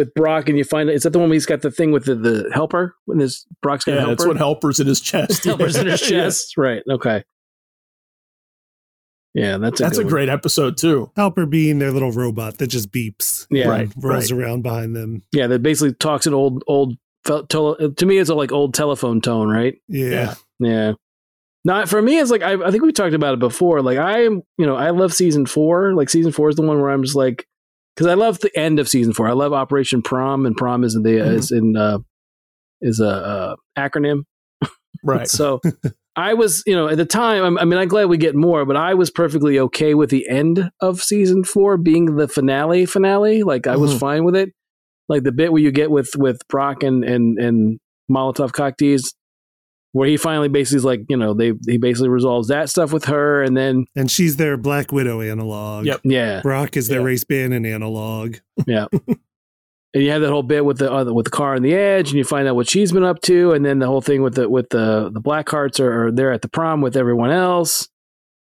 with Brock, and you find is that the one where he's got the thing with the, the helper when this Brock's got a yeah, helper. that's what helpers in his chest. helpers in his Yeah. chest. Right. Okay. Yeah, that's a That's a good one. great episode too. Helper being their little robot that just beeps. Yeah. and Right, rolls right. around behind them. Yeah, that basically talks in old old. fel- Tele, to me, it's a like old telephone tone, right? Yeah. Yeah. Yeah. Not for me. It's like I, I think we talked about it before. Like I am, you know, I love season four. Like season four is the one where I'm just like, because I love the end of season four. I love Operation Prom, and Prom is in the Mhm. is in uh, is a uh, acronym. Right. So I was, you know, at the time, I'm- mean, I'm glad we get more, but I was perfectly okay with the end of season four being the finale finale. Like I was Mhm. fine with it. Like the bit where you get with with Brock and and and Molotov cocktease, where he finally basically is like, you know, they he basically resolves that stuff with her, and then And she's their Black Widow analog. Yep. yeah, Brock is their Yeah. Race Bannon analog. Yeah and you have that whole bit with the uh, with the car on the edge, and you find out what she's been up to, and then the whole thing with the with the the black hearts are, are there at the prom with everyone else,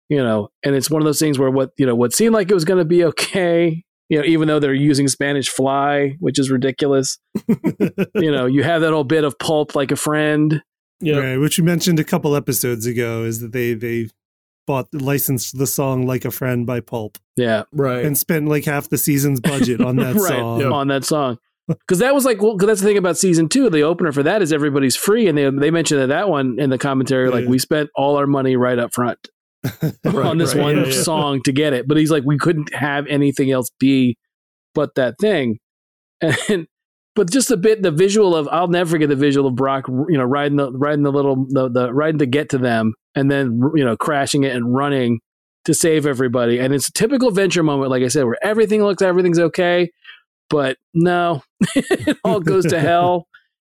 you know, and it's one of those things where what you know what seemed like it was going to be okay, you know, even though they're using Spanish fly, which is ridiculous, you know, you have that whole bit of pulp like a friend, Yeah. Right, which you mentioned a couple episodes ago is that they they bought licensed the song Like a Friend by Pulp yeah, Right. and spent like half the season's budget on that right song. Yeah. on that song. Because that was like, well, because that's the thing about season two. The opener for that is everybody's free, and they they mentioned that that one in the commentary, like Yeah. we spent all our money right up front. Right, on this right. one Yeah, yeah. song to get it. But he's like, we couldn't have anything else be but that thing. And but just a bit the visual of I'll never forget the visual of Brock, you know, riding the riding the little the, the riding to get to them and then you know crashing it and running to save everybody. And it's a typical venture moment, like I said, where everything looks everything's okay, but no, it all goes to hell.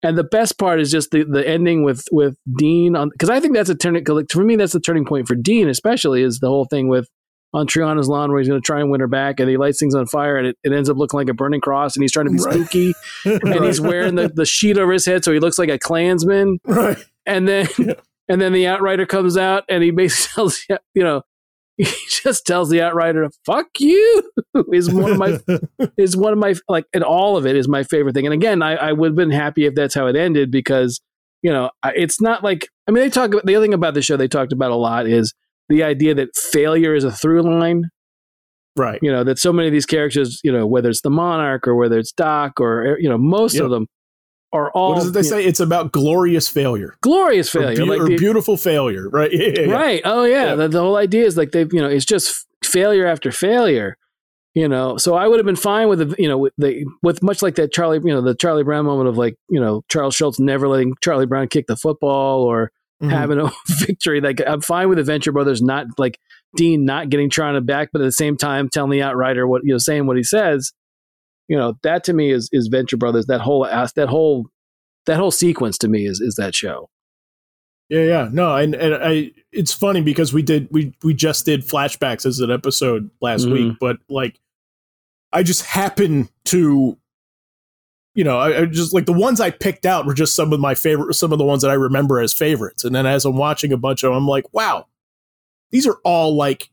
And the best part is just the, the ending with with Dean on because I think that's a turning for me that's the turning point for Dean especially is the whole thing with on Triana's lawn where he's going to try and win her back, and he lights things on fire, and it, it ends up looking like a burning cross, and he's trying to be Right. spooky, and he's wearing the, the sheet over his head so he looks like a Klansman, Right. and then and then the outrider comes out and he basically tells you you know he just tells the outrider fuck you is one of my is one of my like and all of it is my favorite thing and again i, I would have been happy if that's how it ended because you know it's not like i mean they talk about the other thing about the show they talked about a lot is the idea that failure is a through line Right. you know that so many of these characters you know whether it's the monarch or whether it's doc or er, you know most Yep. of them are all What it they you know, say? It's about glorious failure. glorious Or, failure like or the- beautiful failure. Right. Yeah, yeah, yeah. Right. Oh yeah. Yeah. The, the whole idea is like they've you know it's just failure after failure. You know, so I would have been fine with the you know with the with much like that Charlie you know the Charlie Brown moment of like you know Charles Schulz never letting Charlie Brown kick the football or Mhm. having a victory. Like I'm fine with the Venture Brothers not like Dean not getting Trina back, but at the same time telling the outrider what you know saying what he says. You know that to me is is Venture Brothers. That whole ass that whole that whole sequence to me is is that show. Yeah, yeah. No, and, and I it's funny because we did we we just did flashbacks as an episode last Mhm. week, but like I just happen to you know, I, I just like the ones I picked out were just some of my favorite some of the ones that I remember as favorites. And then as I'm watching a bunch of them, I'm like, wow, these are all like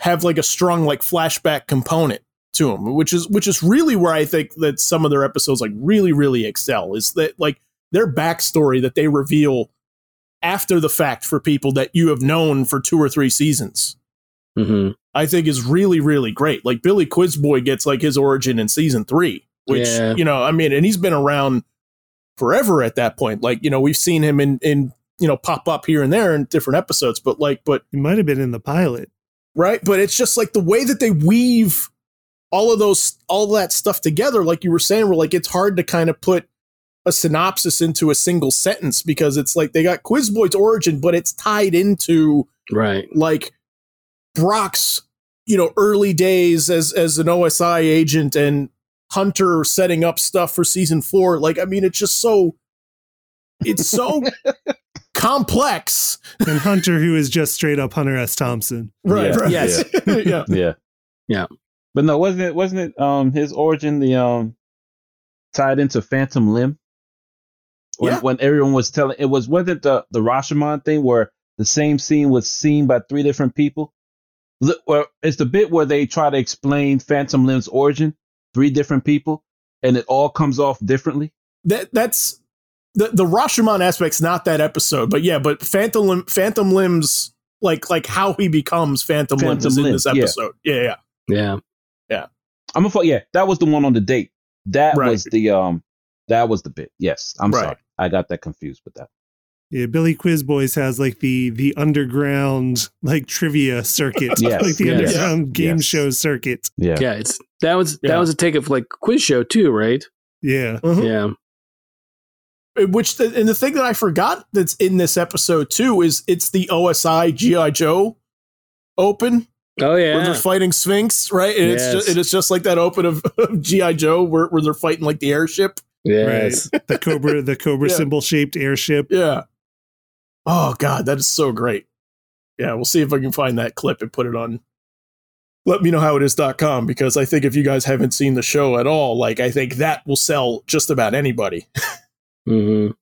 have like a strong like flashback component to them, which is which is really where I think that some of their episodes like really really excel is that like their backstory that they reveal after the fact for people that you have known for two or three seasons. Mm-hmm. I think is really, really great. Like Billy Quizboy gets like his origin in season three, which Yeah. you know, I mean, and he's been around forever at that point. Like, you know, we've seen him in in you know pop up here and there in different episodes, but like, but It might have been in the pilot. right, but it's just like the way that they weave all of those all that stuff together, like you were saying, where like it's hard to kind of put a synopsis into a single sentence because it's like they got Quizboy's origin, but it's tied into Right. like Brock's, you know, early days as as an OSI agent and Hunter setting up stuff for season four. Like, I mean, it's just so it's so complex. And Hunter, who is just straight up Hunter S. Thompson. Right. Yeah, right. Yes. yeah. Yeah. Yeah. But no, wasn't it wasn't it um his origin the um tied into Phantom Limb? When Yeah. when everyone was telling it was wasn't the the Rashomon thing where the same scene was seen by three different people? Look, Well, it's the bit where they try to explain Phantom Limb's origin, three different people, and it all comes off differently. That that's the the Rashomon aspect's not that episode, but yeah, but Phantom Limb, Phantom Limbs like like how he becomes Phantom, Limb Phantom is in Limb, this yeah. episode. Yeah, yeah. Yeah. Yeah. I'm a fuck yeah, that was the one on the date. That Right. was the um that was the bit. Yes, I'm Right. sorry. I got that confused with that. Yeah, Billy Quizboy's has like the the underground like trivia circuit, Yes, like the yes, underground game yes. show circuit. Yeah. Yeah. It's that was Yeah. that was a take of like quiz show too, right? Yeah, Mhm. Yeah. which the, and the thing that I forgot that's in this episode too is it's the OSI GI Joe open Oh where yeah. they're fighting Sphinx, right? And it's Yes. just it is just like that open of, of GI Joe where, where they're fighting like the airship. Yes. right. The cobra, the cobra Yeah. symbol shaped airship. Yeah. Oh god, that is so great. Yeah, we'll see if I can find that clip and put it on let me know how it is.com because I think if you guys haven't seen the show at all, like I think that will sell just about anybody. mm-hmm.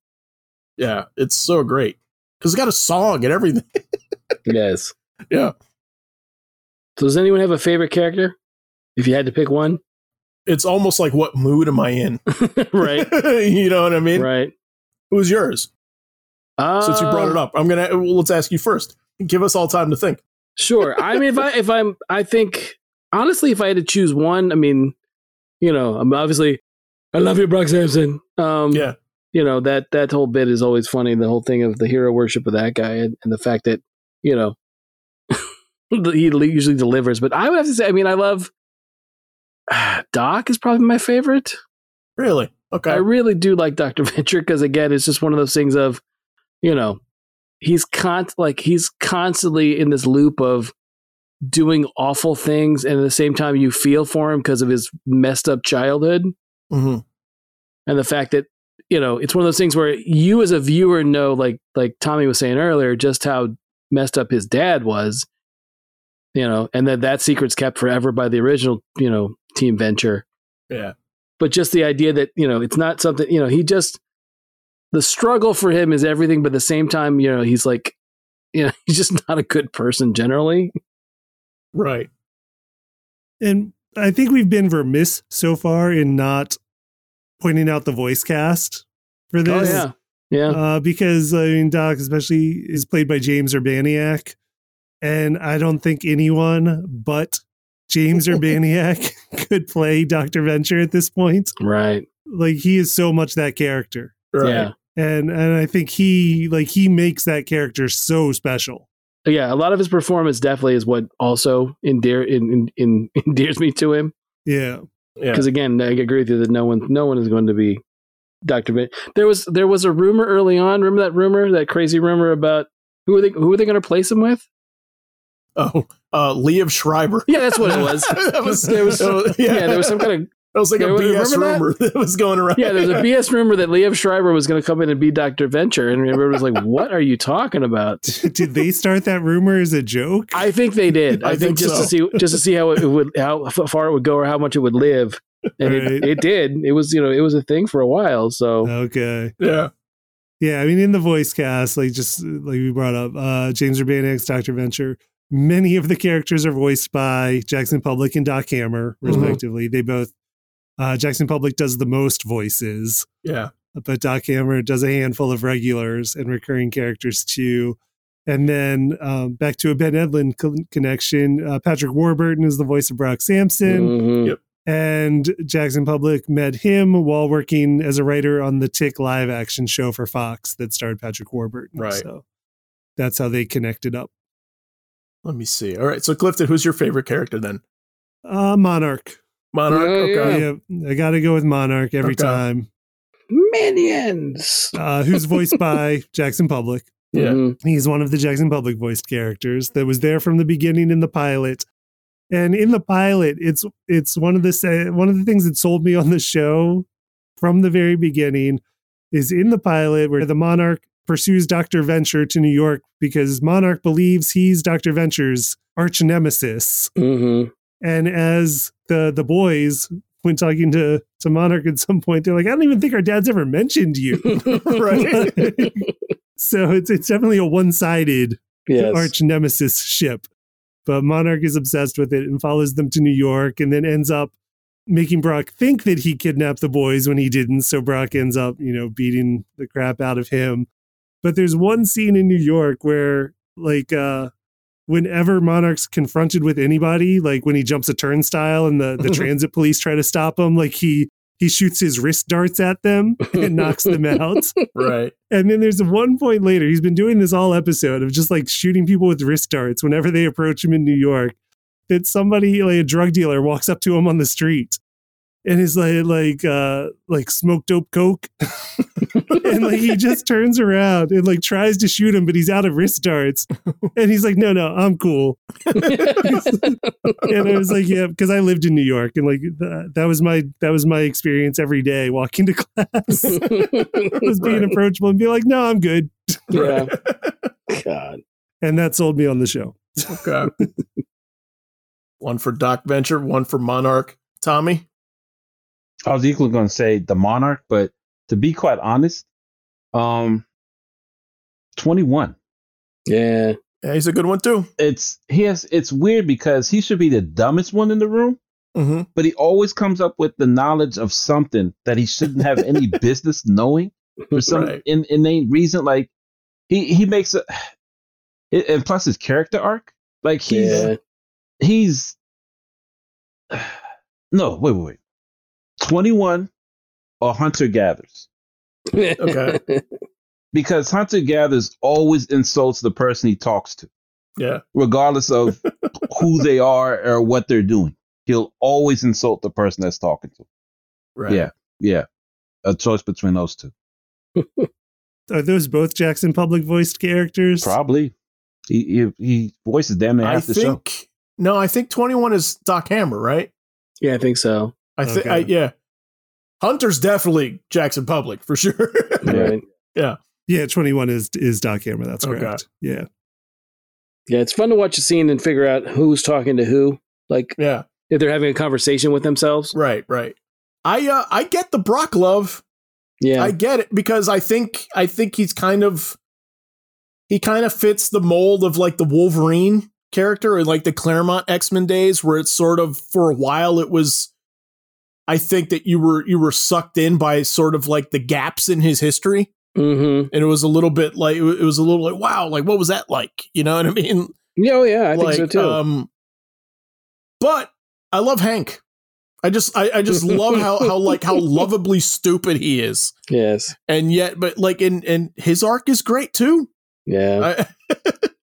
yeah, it's so great. Cuz it's got a song and everything. Yes. Yeah. So does anyone have a favorite character? If you had to pick one, It's almost like what mood am I in? right? you know what I mean? right. Who's yours? Uh, Since you brought it up, I'm gonna well, let's ask you first. Give us all time to think. Sure. I mean, if I if I'm, I think honestly, if I had to choose one, I mean, you know, I'm obviously, I love you, Brock Sampson. Um, Yeah. You know that that whole bit is always funny. The whole thing of the hero worship of that guy and, and the fact that you know he usually delivers. But I would have to say, I mean, I love Doc is probably my favorite. Really? Okay. I really do like Dr. Venture because again, it's just one of those things of, you know, he's con like he's constantly in this loop of doing awful things and at the same time you feel for him because of his messed up childhood hmm and the fact that you know it's one of those things where you as a viewer know like like Tommy was saying earlier just how messed up his dad was you know, and that that secret's kept forever by the original, you know, team venture. Yeah. But just the idea that, you know, it's not something, you know, he just the struggle for him is everything, but at the same time, you know, he's like, you know, he's just not a good person generally. Right. And I think we've been remiss so far in not pointing out the voice cast for this. Oh yeah. Yeah. Uh, because I mean, Doc especially is played by James Urbaniak, and I don't think anyone but James Urbaniak could play Doctor Venture at this point. right. Like he is so much that character, Right. Yeah. And and I think he like he makes that character so special. Yeah. A lot of his performance definitely is what also endear in, in, in, endears me to him. Yeah, Yeah. Because again, I agree with you that no one no one is going to be Dr. Ben. There was there was a rumor early on. Remember that rumor, that crazy rumor about who are they who are they going to place him with? Oh, uh, Liev Schreiber. Yeah, that's what it was. that was, There was- that yeah. yeah, there was some kind of That was like a There was- BS remember that? rumor that? was going around. yeah. There was a BS rumor that Liev Schreiber was going to come in and be Dr. Venture, and everybody was like, "What are you talking about?" did they start that rumor as a joke? I think they did. I, I think, think just so. to see just to see how it would how far it would go or how much it would live, and Right. it, it did. It was you know it was a thing for a while. So Okay. yeah. Yeah, I mean, in the voice cast, like just like we brought up, uh, James Urbaniak's Doctor Venture. Many of the characters are voiced by Jackson Publick and Doc Hammer, Mhm. respectively. They both uh, Jackson Publick does the most voices, Yeah. but Doc Hammer does a handful of regulars and recurring characters too. And then um, back to a Ben Edlund co- connection. Uh, Patrick Warburton is the voice of Brock Sampson mhm. Yep. and Jackson Publick met him while working as a writer on the Tick live action show for Fox that starred Patrick Warburton. Right. So that's how they connected up. Let me see. All right. So, Clifton, who's your favorite character then? Uh, Monarch. Monarch. Oh, okay. Yeah, I got to go with Monarch every Okay. time. minions. Uh, who's voiced by Jackson Publick. Yeah. Mhm. He's one of the Jackson Publick voiced characters that was there from the beginning in the pilot. And in the pilot, it's it's one of the one of the things that sold me on the show from the very beginning is in the pilot where the Monarch pursues Dr. Venture to New York because Monarch believes he's Dr. Venture's arch nemesis. Mhm. And as the the boys when talking to to Monarch at some point, they're like, I don't even think our dad's ever mentioned you. right. so it's it's definitely a one sided Yes. arch nemesis ship. But Monarch is obsessed with it and follows them to New York and then ends up making Brock think that he kidnapped the boys when he didn't. So Brock ends up, you know, beating the crap out of him. But there's one scene in New York where, like, uh, whenever Monarch's confronted with anybody, like when he jumps a turnstile and the, the transit police try to stop him, like he he shoots his wrist darts at them and knocks them out. right. And then there's one point later, he's been doing this all episode of just like shooting people with wrist darts whenever they approach him in New York. That somebody, like a drug dealer, walks up to him on the street and he's like, like, uh, like smoke dope coke, and like he just turns around and like tries to shoot him, but he's out of wrist darts, and he's like, no, no, I'm cool. And I was like, yeah, because I lived in New York, and like th- that was my that was my experience every day walking to class was being Right. approachable and be like, no, I'm good. yeah. God. And that sold me on the show. Okay. one for Doc Venture, one for Monarch. Tommy? I was equally going to say the Monarch, but to be quite honest, um, 21. Yeah. Yeah, he's a good one too. It's he has. It's weird because he should be the dumbest one in the room, Mm-hmm. but he always comes up with the knowledge of something that he shouldn't have any business knowing for some Right. in, innate reason. Like he he makes a, it, and plus his character arc, like he's Yeah. he's no wait wait wait, 21 or hunter gathers Okay. because hunter gathers always insults the person he talks to Yeah. regardless of who they are or what they're doing he'll always insult the person that's talking to him. Right. yeah yeah a choice between those two Are those both Jackson Publick voiced characters? probably he he, he voices damn near I half the show think no, I think 21 is Doc Hammer, right? Yeah, I think so. I think Okay. I yeah. Hunter's definitely Jackson Publick for sure. Yeah. Right. Yeah, 21 is is Doc Hammer. That's Okay. correct. Yeah. Yeah, it's fun to watch a scene and figure out who's talking to who. Like Yeah, if they're having a conversation with themselves. right, right. I uh, I get the Brock love. Yeah. I get it because I think I think he's kind of he kind of fits the mold of like the Wolverine character in like the Claremont X-Men days where it's sort of for a while it was I think that you were you were sucked in by sort of like the gaps in his history mm-hmm. and it was a little bit like it was a little like wow like what was that like you know what I mean Yeah, oh yeah, I like, think so too. Um, but I love Hank. I just I, I just love how how like how lovably stupid he is yes. and yet but like and and his arc is great too Yeah. I,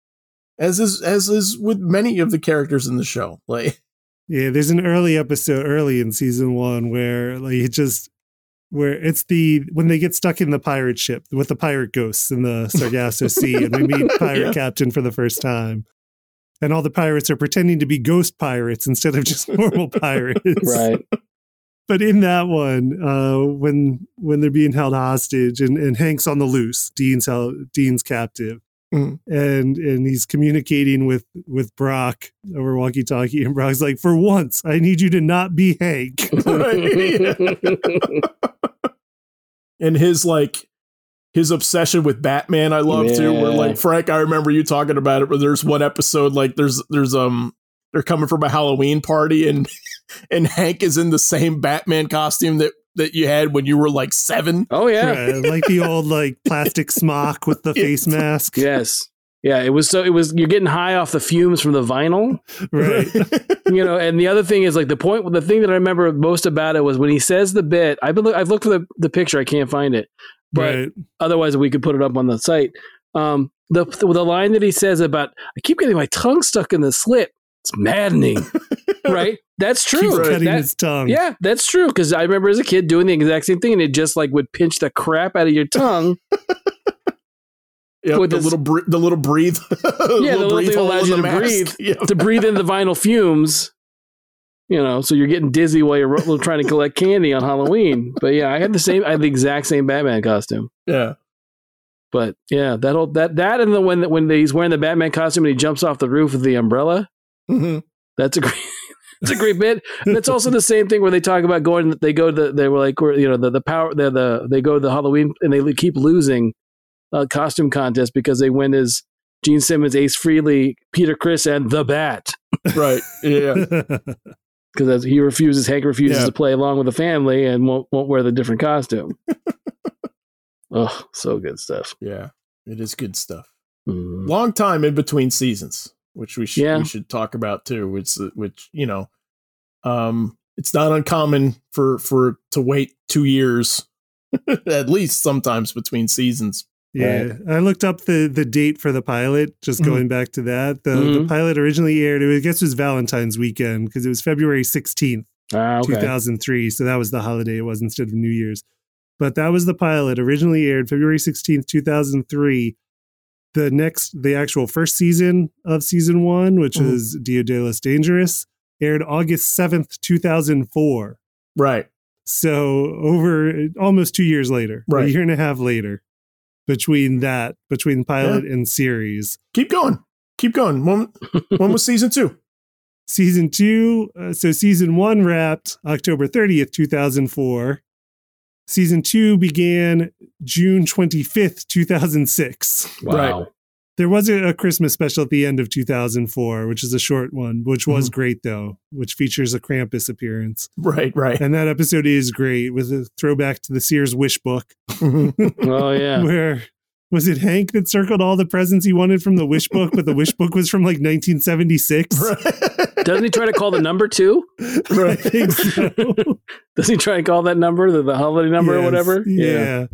as is as is with many of the characters in the show like Yeah, there's an early episode early in season one where like it just where it's the when they get stuck in the pirate ship with the pirate ghosts in the Sargasso Sea and we meet pirate Yeah. captain for the first time. And all the pirates are pretending to be ghost pirates instead of just normal pirates. right. But in that one, uh, when when they're being held hostage and, and Hank's on the loose, Dean's held, Dean's captive, Mhm. and and he's communicating with with Brock over walkie talkie, and Brock's like, "For once, I need you to not be Hank." and his like his obsession with Batman I love too where Yeah. like Frank I remember you talking about it where there's one episode like there's there's um they're coming from a Halloween party and and Hank is in the same Batman costume that that you had when you were like 7 oh yeah. Right, like the old like plastic smock with the face mask. Yes. Yeah, it was so it was you're getting high off the fumes from the vinyl, Right. you know. And the other thing is like the point, the thing that I remember most about it was when he says the bit. I've been, look- I've looked for the, the picture, I can't find it, but right. otherwise we could put it up on the site. Um, the the line that he says about I keep getting my tongue stuck in the slit. It's maddening, right? That's true. Right. cutting That- his tongue. yeah, that's true. Because I remember as a kid doing the exact same thing, and it just like would pinch the crap out of your tongue. yeah With the this- little br- the little breathe Yeah, the little thing hole allows you to mask. breathe. yeah. to breathe in the vinyl fumes. You know, so you're getting dizzy while you're trying to collect candy on Halloween. But yeah, I had the same, I had the exact same Batman costume. yeah But yeah, that whole that that and the when when he's wearing the Batman costume and he jumps off the roof with the umbrella. Mhm. That's a great. It's a great bit. And it's also the same thing where they talk about going. They go to. the, They were like, you know, the the power. The the they go to the Halloween and they keep losing uh, costume contest because they win as Gene Simmons, Ace Frehley, Peter Criss, and the Bat. right yeah because he refuses, Hank refuses Yeah. to play along with the family and won't won't wear the different costume. oh, so good stuff. yeah it is good stuff Mm. long time in between seasons, which we should Yeah. we should talk about too. Which which you know, um, it's not uncommon for for to wait two years, at least sometimes between seasons. Yeah, I looked up the the date for the pilot. Just Mhm. going back to that, the the Mhm. pilot originally aired. Was, I guess it was Valentine's weekend because it was February sixteenth, Ah, okay. thousand three. So that was the holiday it was instead of New Year's. But that was the pilot. Originally aired February sixteenth, two thousand three. The next, the actual first season of season one, which Mhm. was Dia de los Dangerous, aired August seventh, two thousand four. Right. So over almost two years later, Right. a year and a half later, between that, between pilot and series, Keep going. Keep going. When, when was season two? season two. Uh, so season one wrapped October thirtieth, two thousand four. Season two began June twenty fifth, two thousand six. Wow. There was a, a Christmas special at the end of 2004, which is a short one, which was mm-hmm. great though, which features a Krampus appearance. Right. Right. And that episode is great with a throwback to the Sears Wish book. Mm-hmm. Oh yeah. where was it Hank that circled all the presents he wanted from the wish book, but the wish book was from like 1976? Doesn't he try to call the number too? I think so. Does he try and call that number, the, the holiday number or Yes, whatever? Yeah.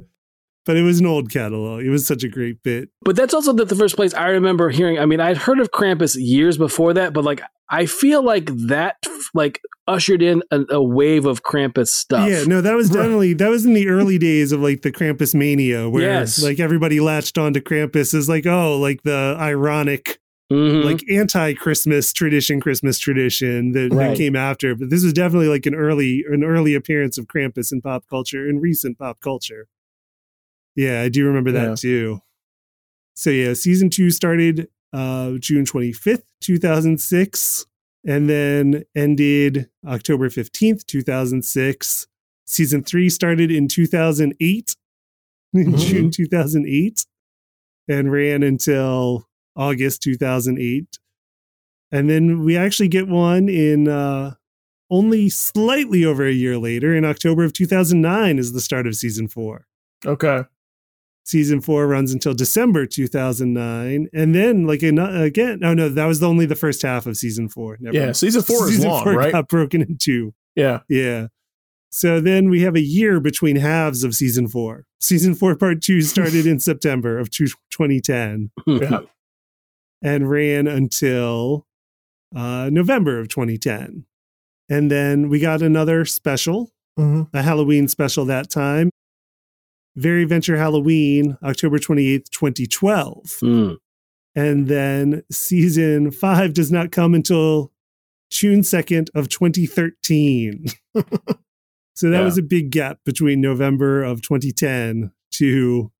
But it was an old catalog. It was such a great bit. But that's also the, the first place I remember hearing. I mean, I'd heard of Krampus years before that, but like I feel like that like ushered in a, a wave of Krampus stuff. Yeah, no, that was definitely that was in the early days of like the Krampus mania, where Yes. like everybody latched onto Krampus as like, oh, like the ironic, Mhm. like anti-Christmas tradition, Christmas tradition that, Right. that came after. But this was definitely like an early an early appearance of Krampus in pop culture, in recent pop culture. Yeah, I do remember that Yeah. too. So yeah, season two started uh, June 25th, 2006, and then ended October 15th, 2006. Season three started in 2008, in Mhm. June 2008, and ran until August 2008. And then we actually get one in uh, only slightly over a year later, in October of 2009, is the start of season four. Okay. Season four runs until December 2009. And then, like, an- again, oh no, that was only the first half of season four. Never Yeah, mind. season four is long, four right? got broken in two. Yeah. Yeah. So then we have a year between halves of season four. Season four, part two started in September of two- 2010 Yeah. and ran until uh, November of 2010. And then we got another special, Mhm. a Halloween special that time. Very Venture Halloween, October 28th, 2012. Mm. And then season five does not come until June 2nd of 2013. so that Yeah. was a big gap between November of 2010 to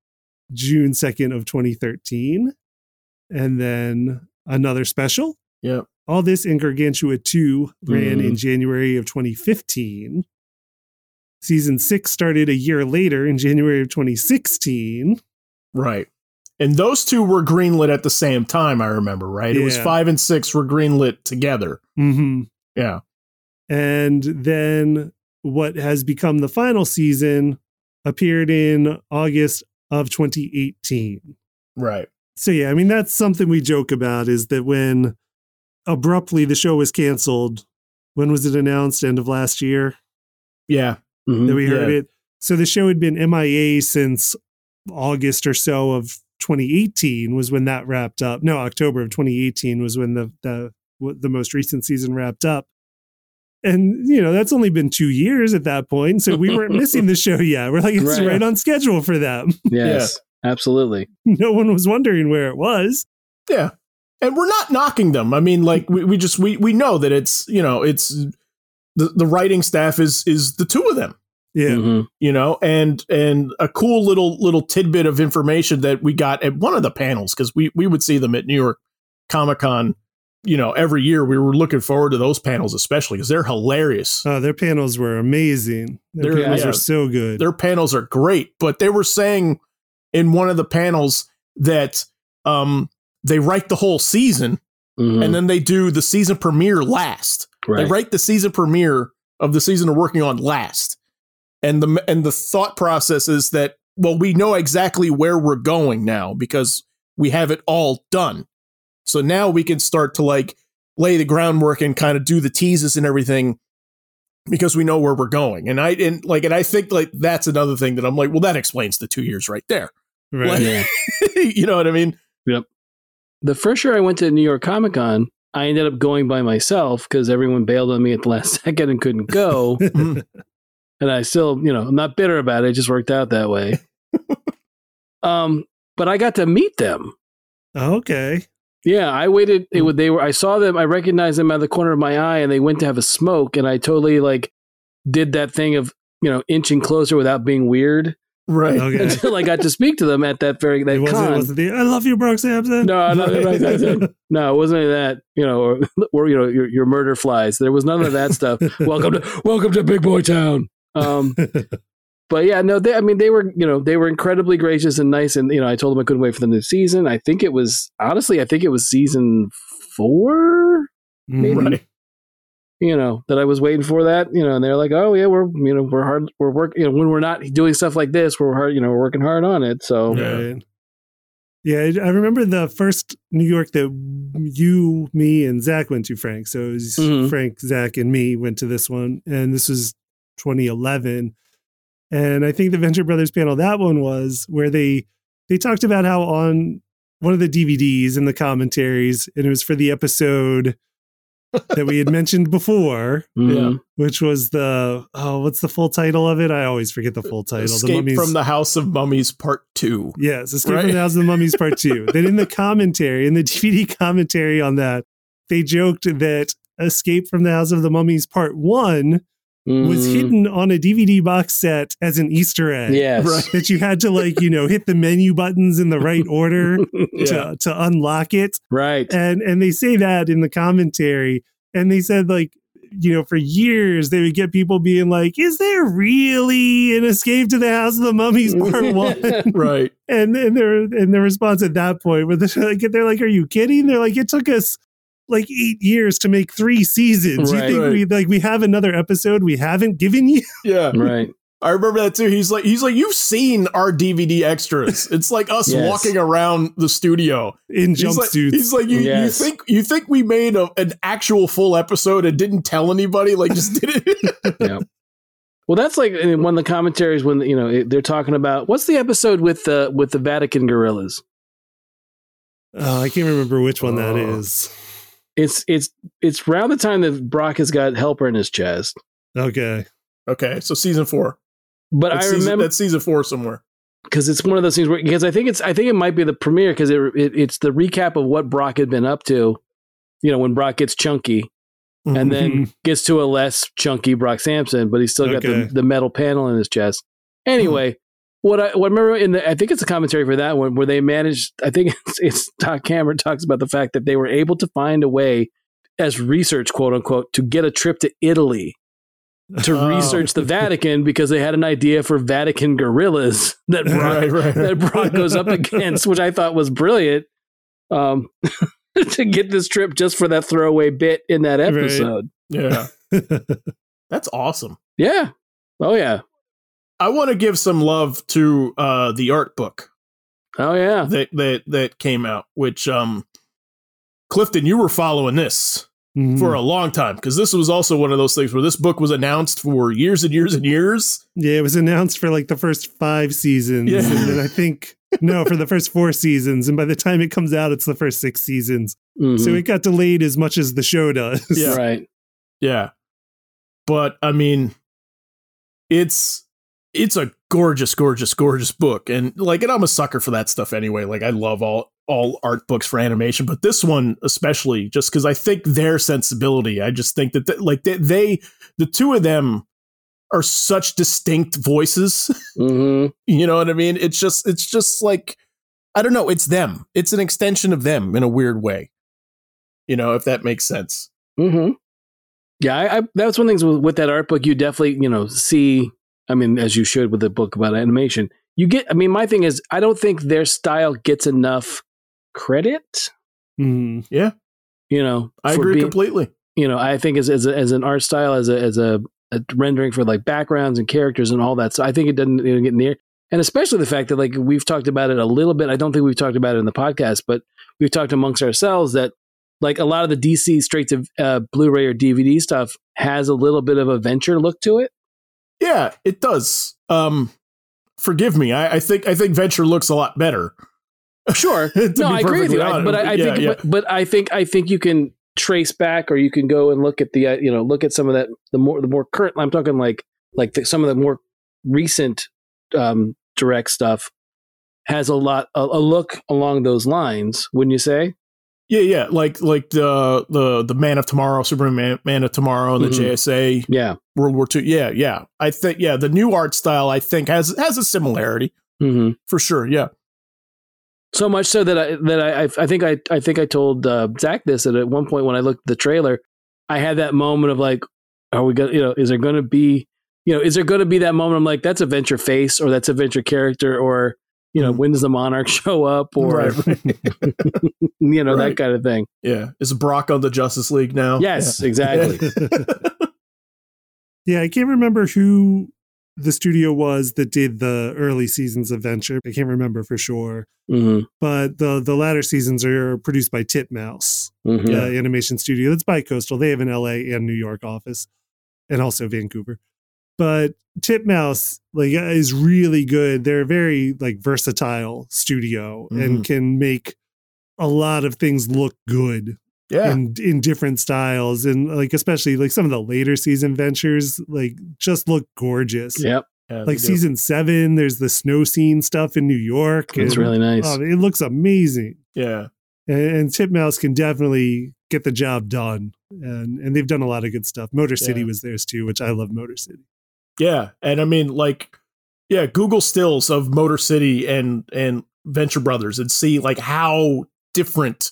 June 2nd of 2013. And then another special. Yep. All this in Gargantua 2 ran Mhm. in January of 2015. Season six started a year later in January of 2016. Right. And those two were greenlit at the same time, I remember, right? It was five and six were greenlit together. Mm-hmm. Yeah. And then what has become the final season appeared in August of 2018. Right. So yeah, I mean that's something we joke about is that when abruptly the show was canceled, when was it announced? End of last year Yeah. Mhm. that we heard Yeah. it. So the show had been MIA since August or so of 2018 was when that wrapped up. No, October of 2018 was when the the the most recent season wrapped up. And you know that's only been two years at that point, so we weren't missing the show yet. We're like it's Right. right, on schedule for them. Yes, absolutely. no one was wondering where it was. Yeah. And we're not knocking them. I mean, like we, we just we we know that it's you know, it's the, the writing staff is is the two of them. Yeah, Mhm. you know and and a cool little little tidbit of information that we got at one of the panels because we we would see them at new york comic-con you know every year we were looking forward to those panels especially because they're hilarious oh, their panels were amazing. Their They're- panels yeah. were so good. their panels are great but they were saying in one of the panels that um they write the whole season Mhm. and then they do the season premiere last right. They write the season premiere of the season they're working on last. And the and the thought process is that well we know exactly where we're going now because we have it all done. So now we can start to like lay the groundwork and kind of do the teases and everything because we know where we're going. And I and like and I think like that's another thing that I'm like well that explains the 2 years right there. right. Yeah. you know what I mean? Yep. The first year I went to New York Comic Con, I ended up going by myself because everyone bailed on me at the last second and couldn't go. And I still, you know, I'm not bitter about it. It just worked out that way. um, but I got to meet them. okay. Yeah, I waited. It would. They were. I saw them. I recognized them out of the corner of my eye, and they went to have a smoke. And I totally like did that thing of you know inching closer without being weird right. Okay. until I got to speak to them at that very that It wasn't, con. it wasn't the I love you, Brock Sampson. No, no, no, it wasn't any of that. You know, or, or you know, your, your murder flies. There was none of that stuff. welcome to welcome to Big Boy Town. Um, but yeah, no, they. I mean, they were you know they were incredibly gracious and nice, and you know, I told them I couldn't wait for the new season. I think it was honestly, I think it was season four. Maybe. Right. You know that I was waiting for that. You know, and they're like, "Oh yeah, we're you know we're hard, we're working. You know, when we're not doing stuff like this, we're hard. You know, we're working hard on it." So Yeah. Right. Yeah, I I remember the first New York that you, me, and Zach went to, Frank. So it was Mhm. Frank, Zach, and me went to this one. And this was 2011. And I think the Venture Brothers panel, that one was where they they talked about how on one of the DVDs in the commentaries, and it was for the episode that we had mentioned before, mhm. which was the oh, what's the full title of it? I always forget the full title. the Escape Mummies- from the House of Mummies Part 2. Yes, Escape Right. from the House of the Mummies Part Two. then in the commentary, in the DVD commentary on that, they joked that Escape from the House of the Mummies Part One was Mm, hidden on a DVD box set as an Easter egg. Yes. Right. That you had to like, you know, hit the menu buttons in the right order Yeah. to, to unlock it. right. And and they say that in the commentary. And they said like, you know, for years they would get people being like, "Is there really an Escape to the House of the Mummies Part One?" right. and and their and their response at that point, where like, they're like, "Are you kidding?" They're like, "It took us like eight years to make three seasons. Right. you think we like we have another episode we haven't given you?" Yeah. right. I remember that too. He's like, he's like, you've seen our DVD extras. It's like us Yes. walking around the studio. in He's like, jumpsuits. he's like, you, Yes. you think you think we made a, an actual full episode and didn't tell anybody? Like, just did it. yeah. Well, that's like in one of the commentaries when you know they're talking about what's the episode with the with the Vatican gorillas. oh, I can't remember which one that Oh. is. It's it's it's around the time that Brock has got helper in his chest. Okay, okay, so season four. But That's I season, remember that's season four somewhere. because it's one of those things where because I think it's I think it might be the premiere because it, it it's the recap of what Brock had been up to. You know when Brock gets chunky and then mm-hmm. gets to a less chunky Brock Sampson, but he's still got Okay. the, the metal panel in his chest. Anyway, what I what I remember in the I think it's a commentary for that one where they managed. I think it's, it's Doc Hammer talks about the fact that they were able to find a way as research quote unquote to get a trip to Italy to Oh. research the Vatican because they had an idea for Vatican gorillas that Brock, right, right. that Brock goes up against, which I thought was brilliant. Um, to get this trip just for that throwaway bit in that Right. episode. Yeah, that's awesome. Yeah. Oh yeah. I want to give some love to uh, the art book Oh yeah. that that that came out, which um, Clifton, you were following this Mhm. for a long time because this was also one of those things where this book was announced for years and years and years. yeah, it was announced for like the first five seasons, Yeah. and then I think no, for the first four seasons, and by the time it comes out, it's the first six seasons. Mhm. So it got delayed as much as the show does. Yeah. Right. Yeah. But I mean it's it's a gorgeous gorgeous gorgeous book and like and I'm a sucker for that stuff anyway. Like I love all all art books for animation, but this one especially just cuz I think their sensibility, I just think that th- like they, they the two of them are such distinct voices. hmm you know what I mean? It's just it's just like I don't know, it's them. It's an extension of them in a weird way. You know, if that makes sense. hmm Yeah, I, I, that's one of the things with, with that art book. You definitely, you know, see. I mean, as you should with a book about animation, you get. I mean, my thing is, I don't think their style gets enough credit. Yeah, You know, I agree being- completely. You know, I think as as, a, as an art style, as a as a, a rendering for like backgrounds and characters and all that. So I think it doesn't get near. And especially the fact that like we've talked about it a little bit. I don't think we've talked about it in the podcast, but we've talked amongst ourselves that like a lot of the DC straight to uh, Blu-ray or DVD stuff has a little bit of a venture look to it. Yeah, it does. Um, forgive me. I, I think I think Venture looks a lot better. Sure, no, I agree with you. I, but I, I Yeah, think, yeah. But, but I think I think you can trace back, or you can go and look at the uh, you know look at some of that the more the more current. I'm talking like like the, some of the more recent um, direct stuff has a lot a, a look along those lines. Wouldn't you say? Yeah, yeah, like like the the the Man of Tomorrow, Superman Man, of Tomorrow, and the Mhm. JSA Yeah. World War II. Yeah, yeah. I think yeah, the new art style I think has has a similarity hmm for sure. Yeah, So much so that I that I I- I think I I think I told uh, Zach this that at one point when I looked at the trailer, I had that moment of like, are we gonna you know is there gonna be you know is there gonna be that moment I'm like that's a venture face or that's a venture character or you know Mhm. when does the monarch show up or Right, right. you know Right. that kind of thing. yeah. Is Brock on the Justice League now? Yes, Yeah. exactly. Yeah, I can't remember who the studio was that did the early seasons of Venture. I can't remember for sure. hmm But the the latter seasons are produced by Titmouse, hmm uh, animation studio. That's by Coastal. They have an LA and New York office, and also Vancouver. But Titmouse like uh, is really good. They're a very like versatile studio and mm-hmm. can make a lot of things look good yeah. in in different styles and like especially like some of the later season ventures like just look gorgeous. Yep, Yeah, Like season seven, there's the snow scene stuff in New York. it's and- really nice. oh, it looks amazing. Yeah, And, and Titmouse can definitely get the job done. And and they've done a lot of good stuff. Motor City Yeah. was theirs too, which I love Motor City. Yeah, and I mean, like, yeah, Google stills of Motor City and and Venture Brothers, and see like how different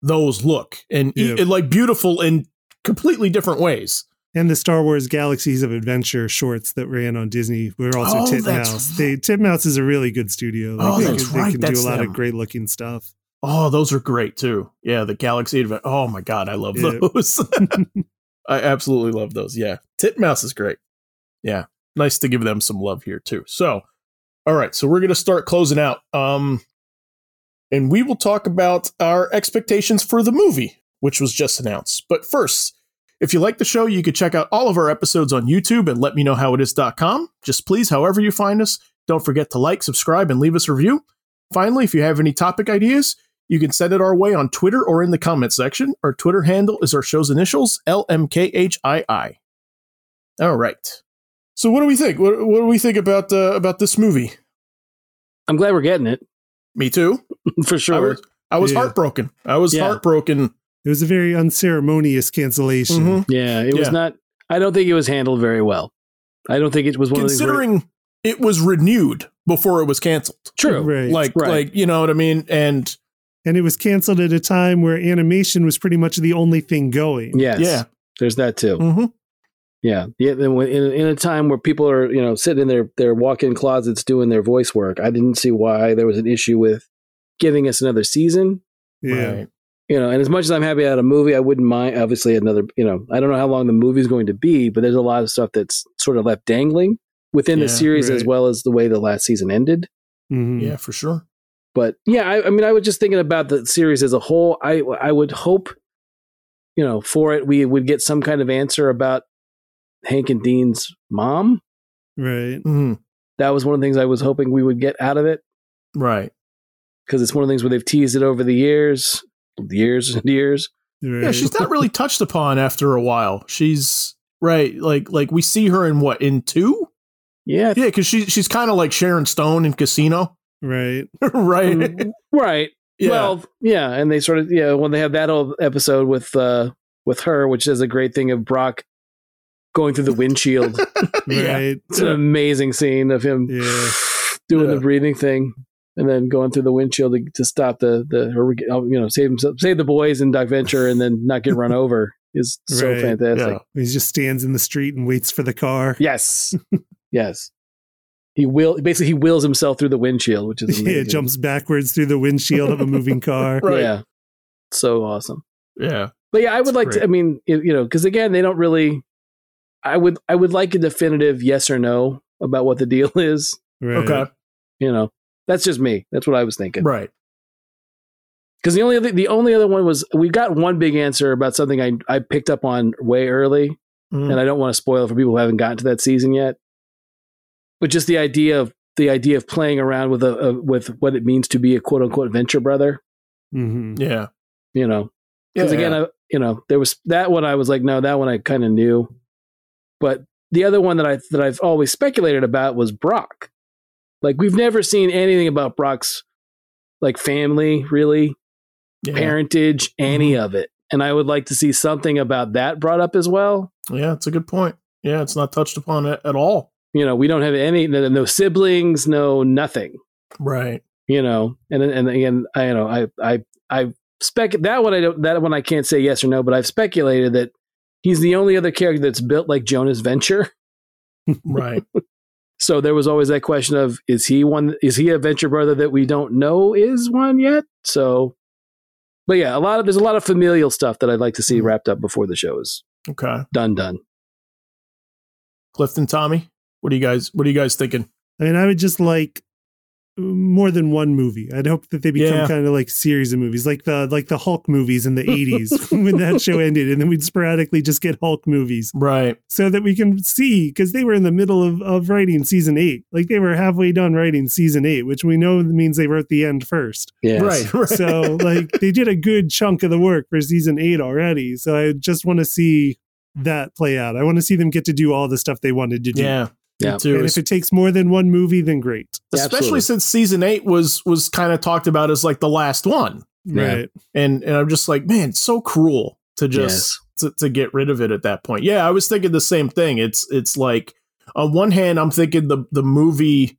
those look, and, Yeah. and like beautiful in completely different ways. And the Star Wars Galaxies of Adventure shorts that ran on Disney were also Oh, Titmouse. They Titmouse is a really good studio. Like Oh, they, that's can, they right, can that's do a lot them. of great looking stuff. Oh, those are great too. Yeah, the Galaxy Advent. Oh my god, I love Yeah. those. I absolutely love those. Yeah, Titmouse is great. Yeah, nice to give them some love here too. So, all right, so we're gonna start closing out. Um, and we will talk about our expectations for the movie, which was just announced. But first, if you like the show, you could check out all of our episodes on YouTube and letmeknowhowitis.com. Just please, however you find us, don't forget to like, subscribe, and leave us a review. Finally, if you have any topic ideas, you can send it our way on Twitter or in the comment section. Our Twitter handle is our show's initials, LMKHII. All right. So what do we think? What, what do we think about uh, about this movie? I'm glad we're getting it Me too. for I sure. was, I was Yeah. heartbroken. I was Yeah. heartbroken. It was a very unceremonious cancellation. Mhm. yeah, it was not. I don't think it was handled very well. I don't think it was one of the Considering it was renewed before it was canceled. true. Right. Like Right. like you know what I mean? And and it was canceled at a time where animation was pretty much the only thing going. Yes. yeah. There's that too. Mhm. Yeah, yeah. In, in a time where people are, you know, sitting in their their walk-in closets doing their voice work, I didn't see why there was an issue with giving us another season. Yeah. Right. You know, and as much as I'm happy at a movie, I wouldn't mind. Obviously, another. You know, I don't know how long the movie's going to be, but there's a lot of stuff that's sort of left dangling within Yeah, the series, as well as the way the last season ended. Mhm. Yeah, for sure. But yeah, I, I mean, I was just thinking about the series as a whole. I I would hope, you know, for it we would get some kind of answer about Hank and Dean's mom. Right. Mhm. That was one of the things I was hoping we would get out of it Right. because it's one of the things where they've teased it over the years, years and years. Right. Yeah, she's not really touched upon after a while. She's right, like like we see her in what in two? Yeah, Yeah, because she she's kind of like Sharon Stone in Casino, right. right? Mm, right. yeah, Well, yeah, and they sort of yeah when they have that whole episode with uh with her, which is a great thing of Brock going through the windshield. yeah, Right. It's an amazing scene of him Yeah. doing Yeah. the breathing thing and then going through the windshield to, to stop the the or, you know save himself, save the boys in Doc Venture and then not get run over is so Right. fantastic. yeah. He just stands in the street and waits for the car. Yes, yes. He will basically he wills himself through the windshield, which is Yeah, jumps backwards through the windshield of a moving car. Right. Yeah, so awesome. yeah, But yeah, I would It's like to. I mean, you you know, because again, they don't really. I would I would like a definitive yes or no about what the deal is. Right. okay, You know, that's just me. That's what I was thinking. right, Because the only other, the only other one was we got one big answer about something I I picked up on way early, Mhm. and I don't want to spoil it for people who haven't gotten to that season yet. But just the idea of the idea of playing around with a, a with what it means to be a quote unquote venture brother. hmm yeah, You know, yeah. because again, I, you know, there was that one. I was like, no, that one I kind of knew, but the other one that I that I've always speculated about was Brock. Like we've never seen anything about Brock's like family, really, yeah. parentage, any mm-hmm. of it, and I would like to see something about that brought up as well. yeah, it's a good point. Yeah, it's not touched upon at, at all. You know, we don't have any, no, no siblings, no nothing. Right, You know, and and again, I you know, I I I spec that one I don't that one I can't say yes or no, but I've speculated that he's the only other character that's built like Jonas Venture. right. So there was always that question of is he one is he a venture brother that we don't know is one yet? So but yeah, a lot of there's a lot of familial stuff that I'd like to see Mhm. wrapped up before the show is Okay, done done. Clifton, Tommy, what are you guys? What are you guys thinking? I mean, I would just like more than one movie. I'd hope that they become Yeah. kind of like series of movies, like the like the Hulk movies in the '80s when that show ended, and then we'd sporadically just get Hulk movies, Right, so that we can see because they were in the middle of of writing season eight, like they were halfway done writing season eight, which we know means they wrote the end first. Yes. right, right. So like they did a good chunk of the work for season eight already. So I just want to see that play out. I want to see them get to do all the stuff they wanted to do. yeah, Yeah. Too. And if it takes more than one movie, then great. especially Absolutely. since season eight was was kind of talked about as like the last one. Right. and and I'm just like, man, it's so cruel to just Yes. to, to get rid of it at that point. Yeah, I was thinking the same thing. It's it's like on one hand, I'm thinking the the movie,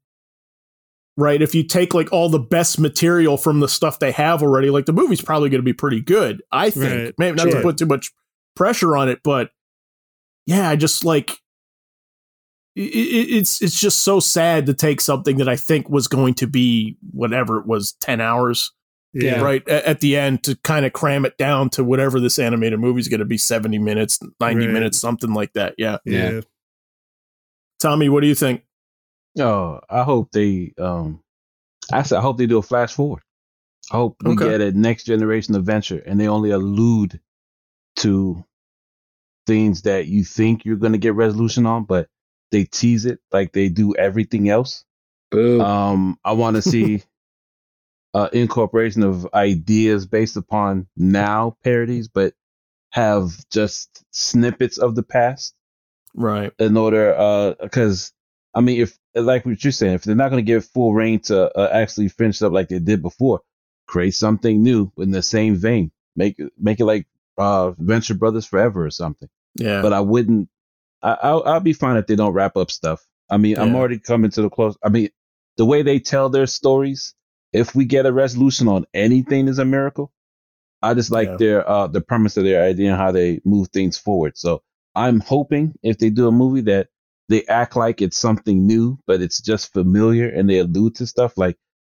right? If you take like all the best material from the stuff they have already, like the movie's probably going to be pretty good. I think, Right. maybe not to put too much pressure on it, but yeah, I just like. I- i- It's it's just so sad to take something that I think was going to be whatever it was ten hours Yeah. right at the end to kind of cram it down to whatever this animated movie is going to be 70 minutes 90 Right. minutes something like that yeah Yeah. Yeah. tommy what do you think Oh, I hope they um actually I hope they do a flash forward. I hope we Okay. get a next generation adventure and they only allude to things that you think you're gonna get resolution on, but they tease it like they do everything else. Boo. Um I wanna see uh incorporation of ideas based upon now parodies, but have just snippets of the past. Right. In order uh because i mean if like what you're saying if they're not going to give full reign to uh, actually finish up like they did before create something new in the same vein. Make it make it like uh venture brothers forever or something. Yeah. But i wouldn't I, I'll, I'll be fine if they don't wrap up stuff. I mean i'm already coming to the close. I mean the way they tell their stories if we get a resolution on anything is a miracle. I just like Yeah. their uh the premise of their idea and how they move things forward. So i'm hoping if they do a movie that they act like it's something new but it's just familiar and they allude to stuff. Like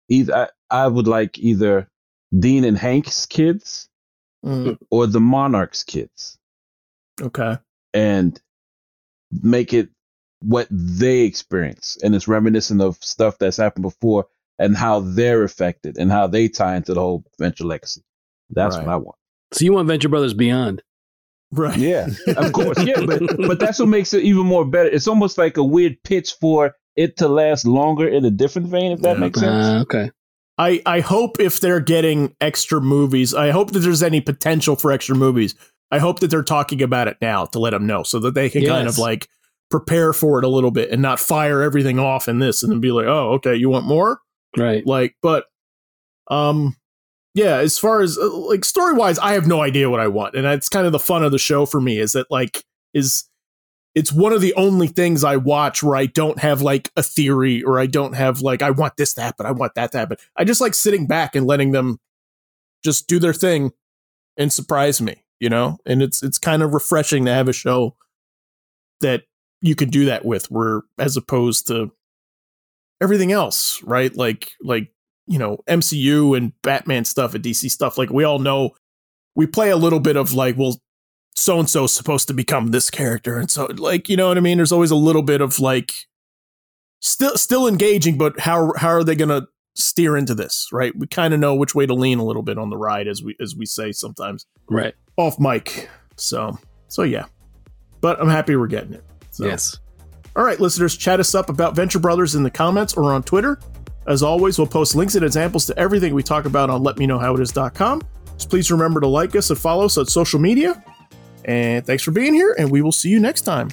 either i, I would like either dean and hank's kids Mm, or the monarch's kids. Okay. And make it what they experience and it's reminiscent of stuff that's happened before and how they're affected and how they tie into the whole venture legacy that's Right. what i want so you want Venture Brothers Beyond? right yeah of course yeah but but that's what makes it even more better it's almost like a weird pitch for it to last longer in a different vein if that Yeah. makes sense Uh, okay. I, I hope if they're getting extra movies, I hope that there's any potential for extra movies. I hope that they're talking about it now to let them know so that they can kind of like prepare for it a little bit and not fire everything off in this and then be like, oh, okay, you want more? Right. Like, but, um, yeah, as far as uh, like story wise, I have no idea what I want. And that's kind of the fun of the show for me is that like, is it's one of the only things I watch where I don't have like a theory or I don't have like I want this to happen, I want that to happen. I just like sitting back and letting them just do their thing and surprise me, you know? And it's it's kind of refreshing to have a show that you can do that with where as opposed to everything else, right? Like like, you know, MCU and Batman stuff and DC stuff, like we all know we play a little bit of like, well, so and so supposed to become this character and so like you know what i mean there's always a little bit of like still still engaging but how how are they to steer into this right we kind of know which way to lean a little bit on the ride as we as we say sometimes Right. off mic so so yeah but i'm happy we're getting it so Yes. all right, listeners, chat us up about Venture Brothers in the comments or on Twitter. As always, we'll post links and examples to everything we talk about on letmeknowhowitis.com. Just please remember to like us and follow us on social media. And thanks for being here, and we will see you next time.